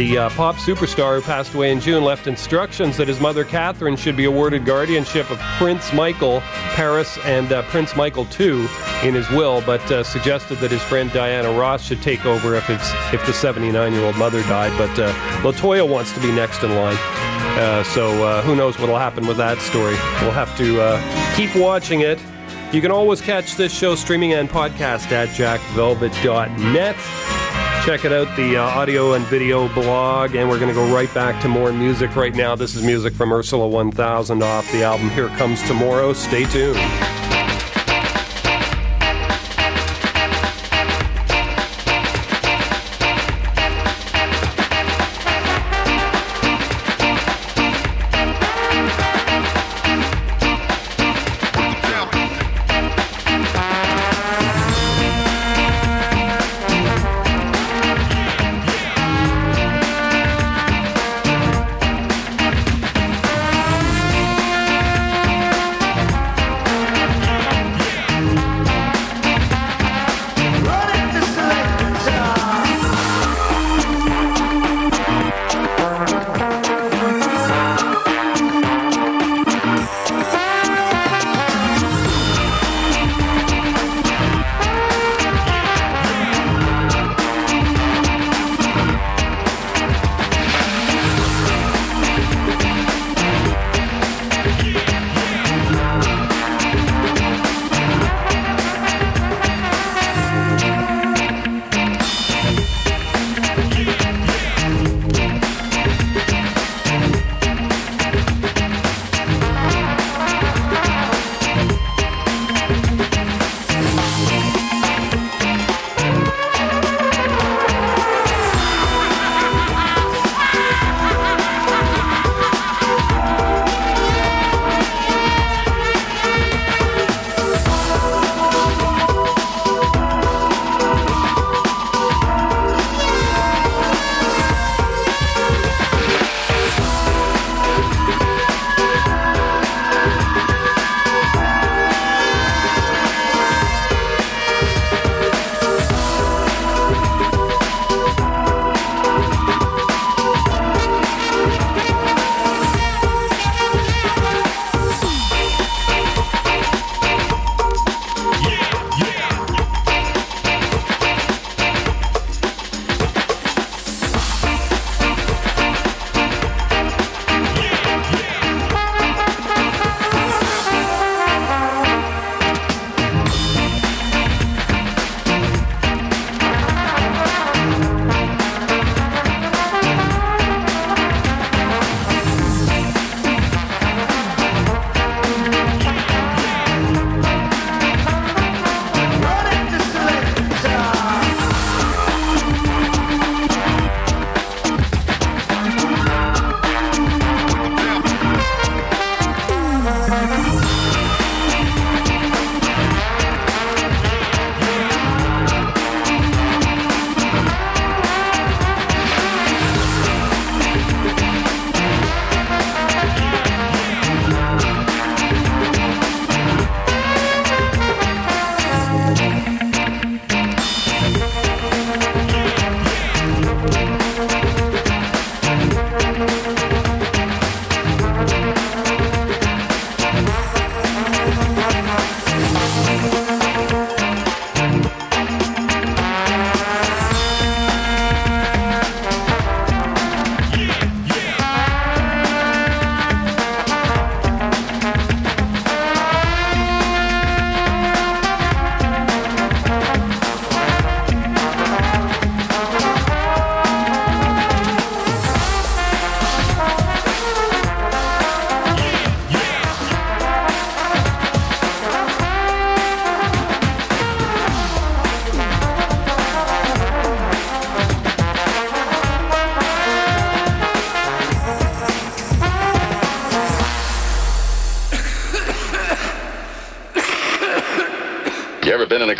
The uh, pop superstar who passed away in June left instructions that his mother Catherine should be awarded guardianship of Prince Michael, Paris, and uh, Prince Michael II in his will, but uh, suggested that his friend Diana Ross should take over if it's if the 79-year-old mother died. But uh, Latoya wants to be next in line. Uh, so uh, who knows what'll happen with that story? We'll have to keep watching it. You can always catch this show streaming and podcast at jackvelvet.net. Check it out, the uh, audio and video blog, and we're going to go right back to more music right now. This is music from Ursula 1000 off the album Here Comes Tomorrow. Stay tuned.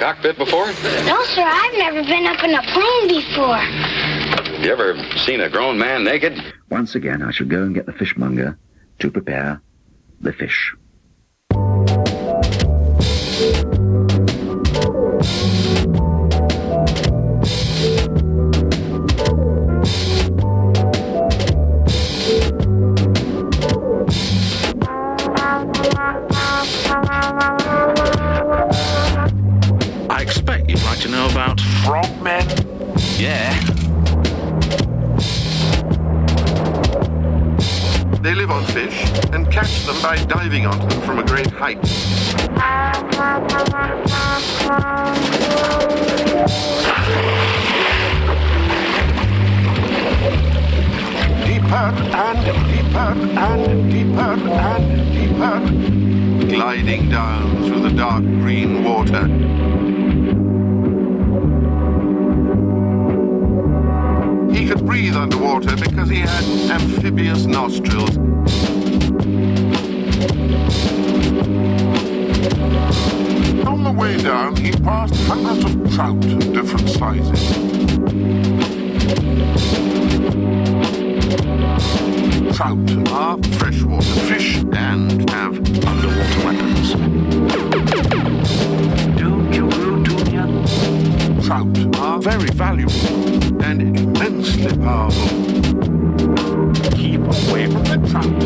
Cockpit before?
No, sir, I've never been up in a plane before.
Have you ever seen a grown man naked?
Once again, I shall go and get the fishmonger to prepare the fish.
I expect you'd like to know about frogmen. Yeah.
They live on fish and catch them by diving onto them from a great height. Deeper and deeper and deeper and deeper, gliding down through the dark green water. Breathe underwater because he had amphibious nostrils. On the way down, he passed hundreds of trout of different sizes. Trout are freshwater fish and have underwater weapons. Trout are very valuable and immensely powerful. Keep away from the trout.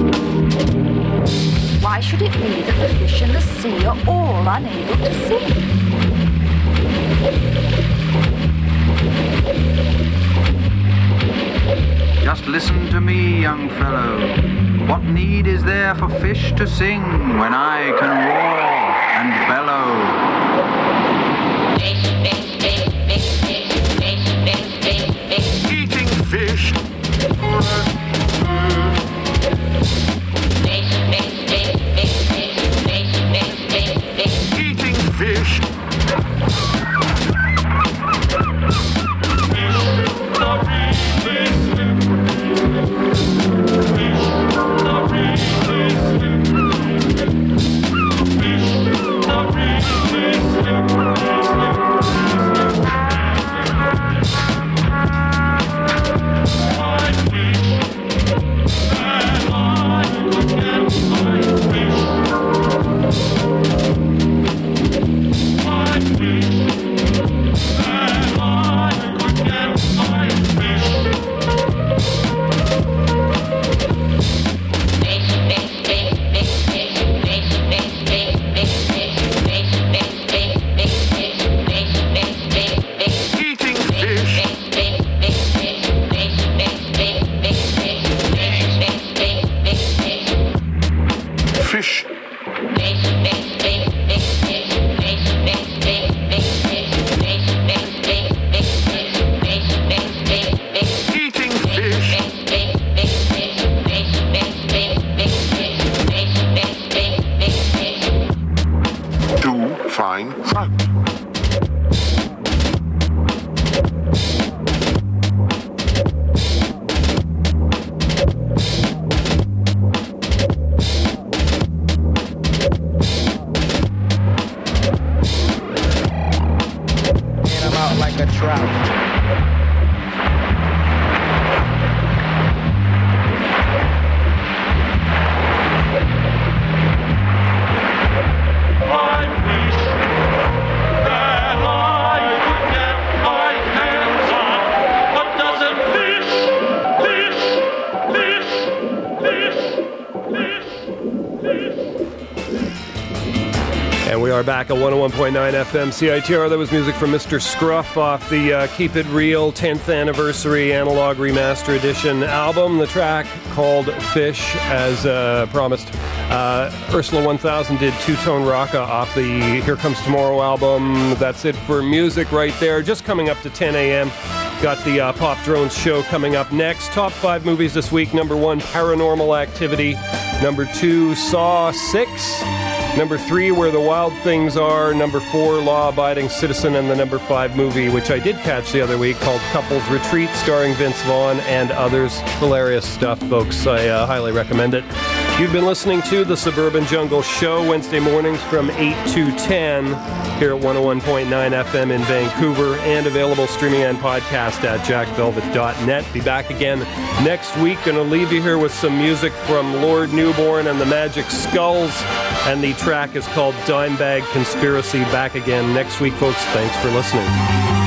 Why should it be that the fish in the sea are all unable to sing?
Just listen to me, young fellow. What need is there for fish to sing when I can roar
back at 101.9 FM CITR. That was music from Mr. Scruff off the uh, Keep It Real 10th Anniversary Analog Remaster Edition album. The track called Fish, as uh, promised. Uh, Ursula 1000 did Two Tone Rocka off the Here Comes Tomorrow album. That's it for music right there. Just coming up to 10 a.m. Got the uh, Pop Drones show coming up next. Top five movies this week. Number one, Paranormal Activity. Number two, Saw 6. Number three, Where the Wild Things Are. Number four, Law Abiding Citizen. And the number five movie, which I did catch the other week, called Couples Retreat, starring Vince Vaughn and others. Hilarious stuff, folks. I uh, highly recommend it. You've been listening to the Suburban Jungle Show Wednesday mornings from 8 to 10 here at 101.9 FM in Vancouver and available streaming and podcast at jackvelvet.net. Be back again next week. Going to leave you here with some music from Lord Newborn and the Magic Skulls. And the track is called Dimebag Conspiracy. Back again next week, folks. Thanks for listening.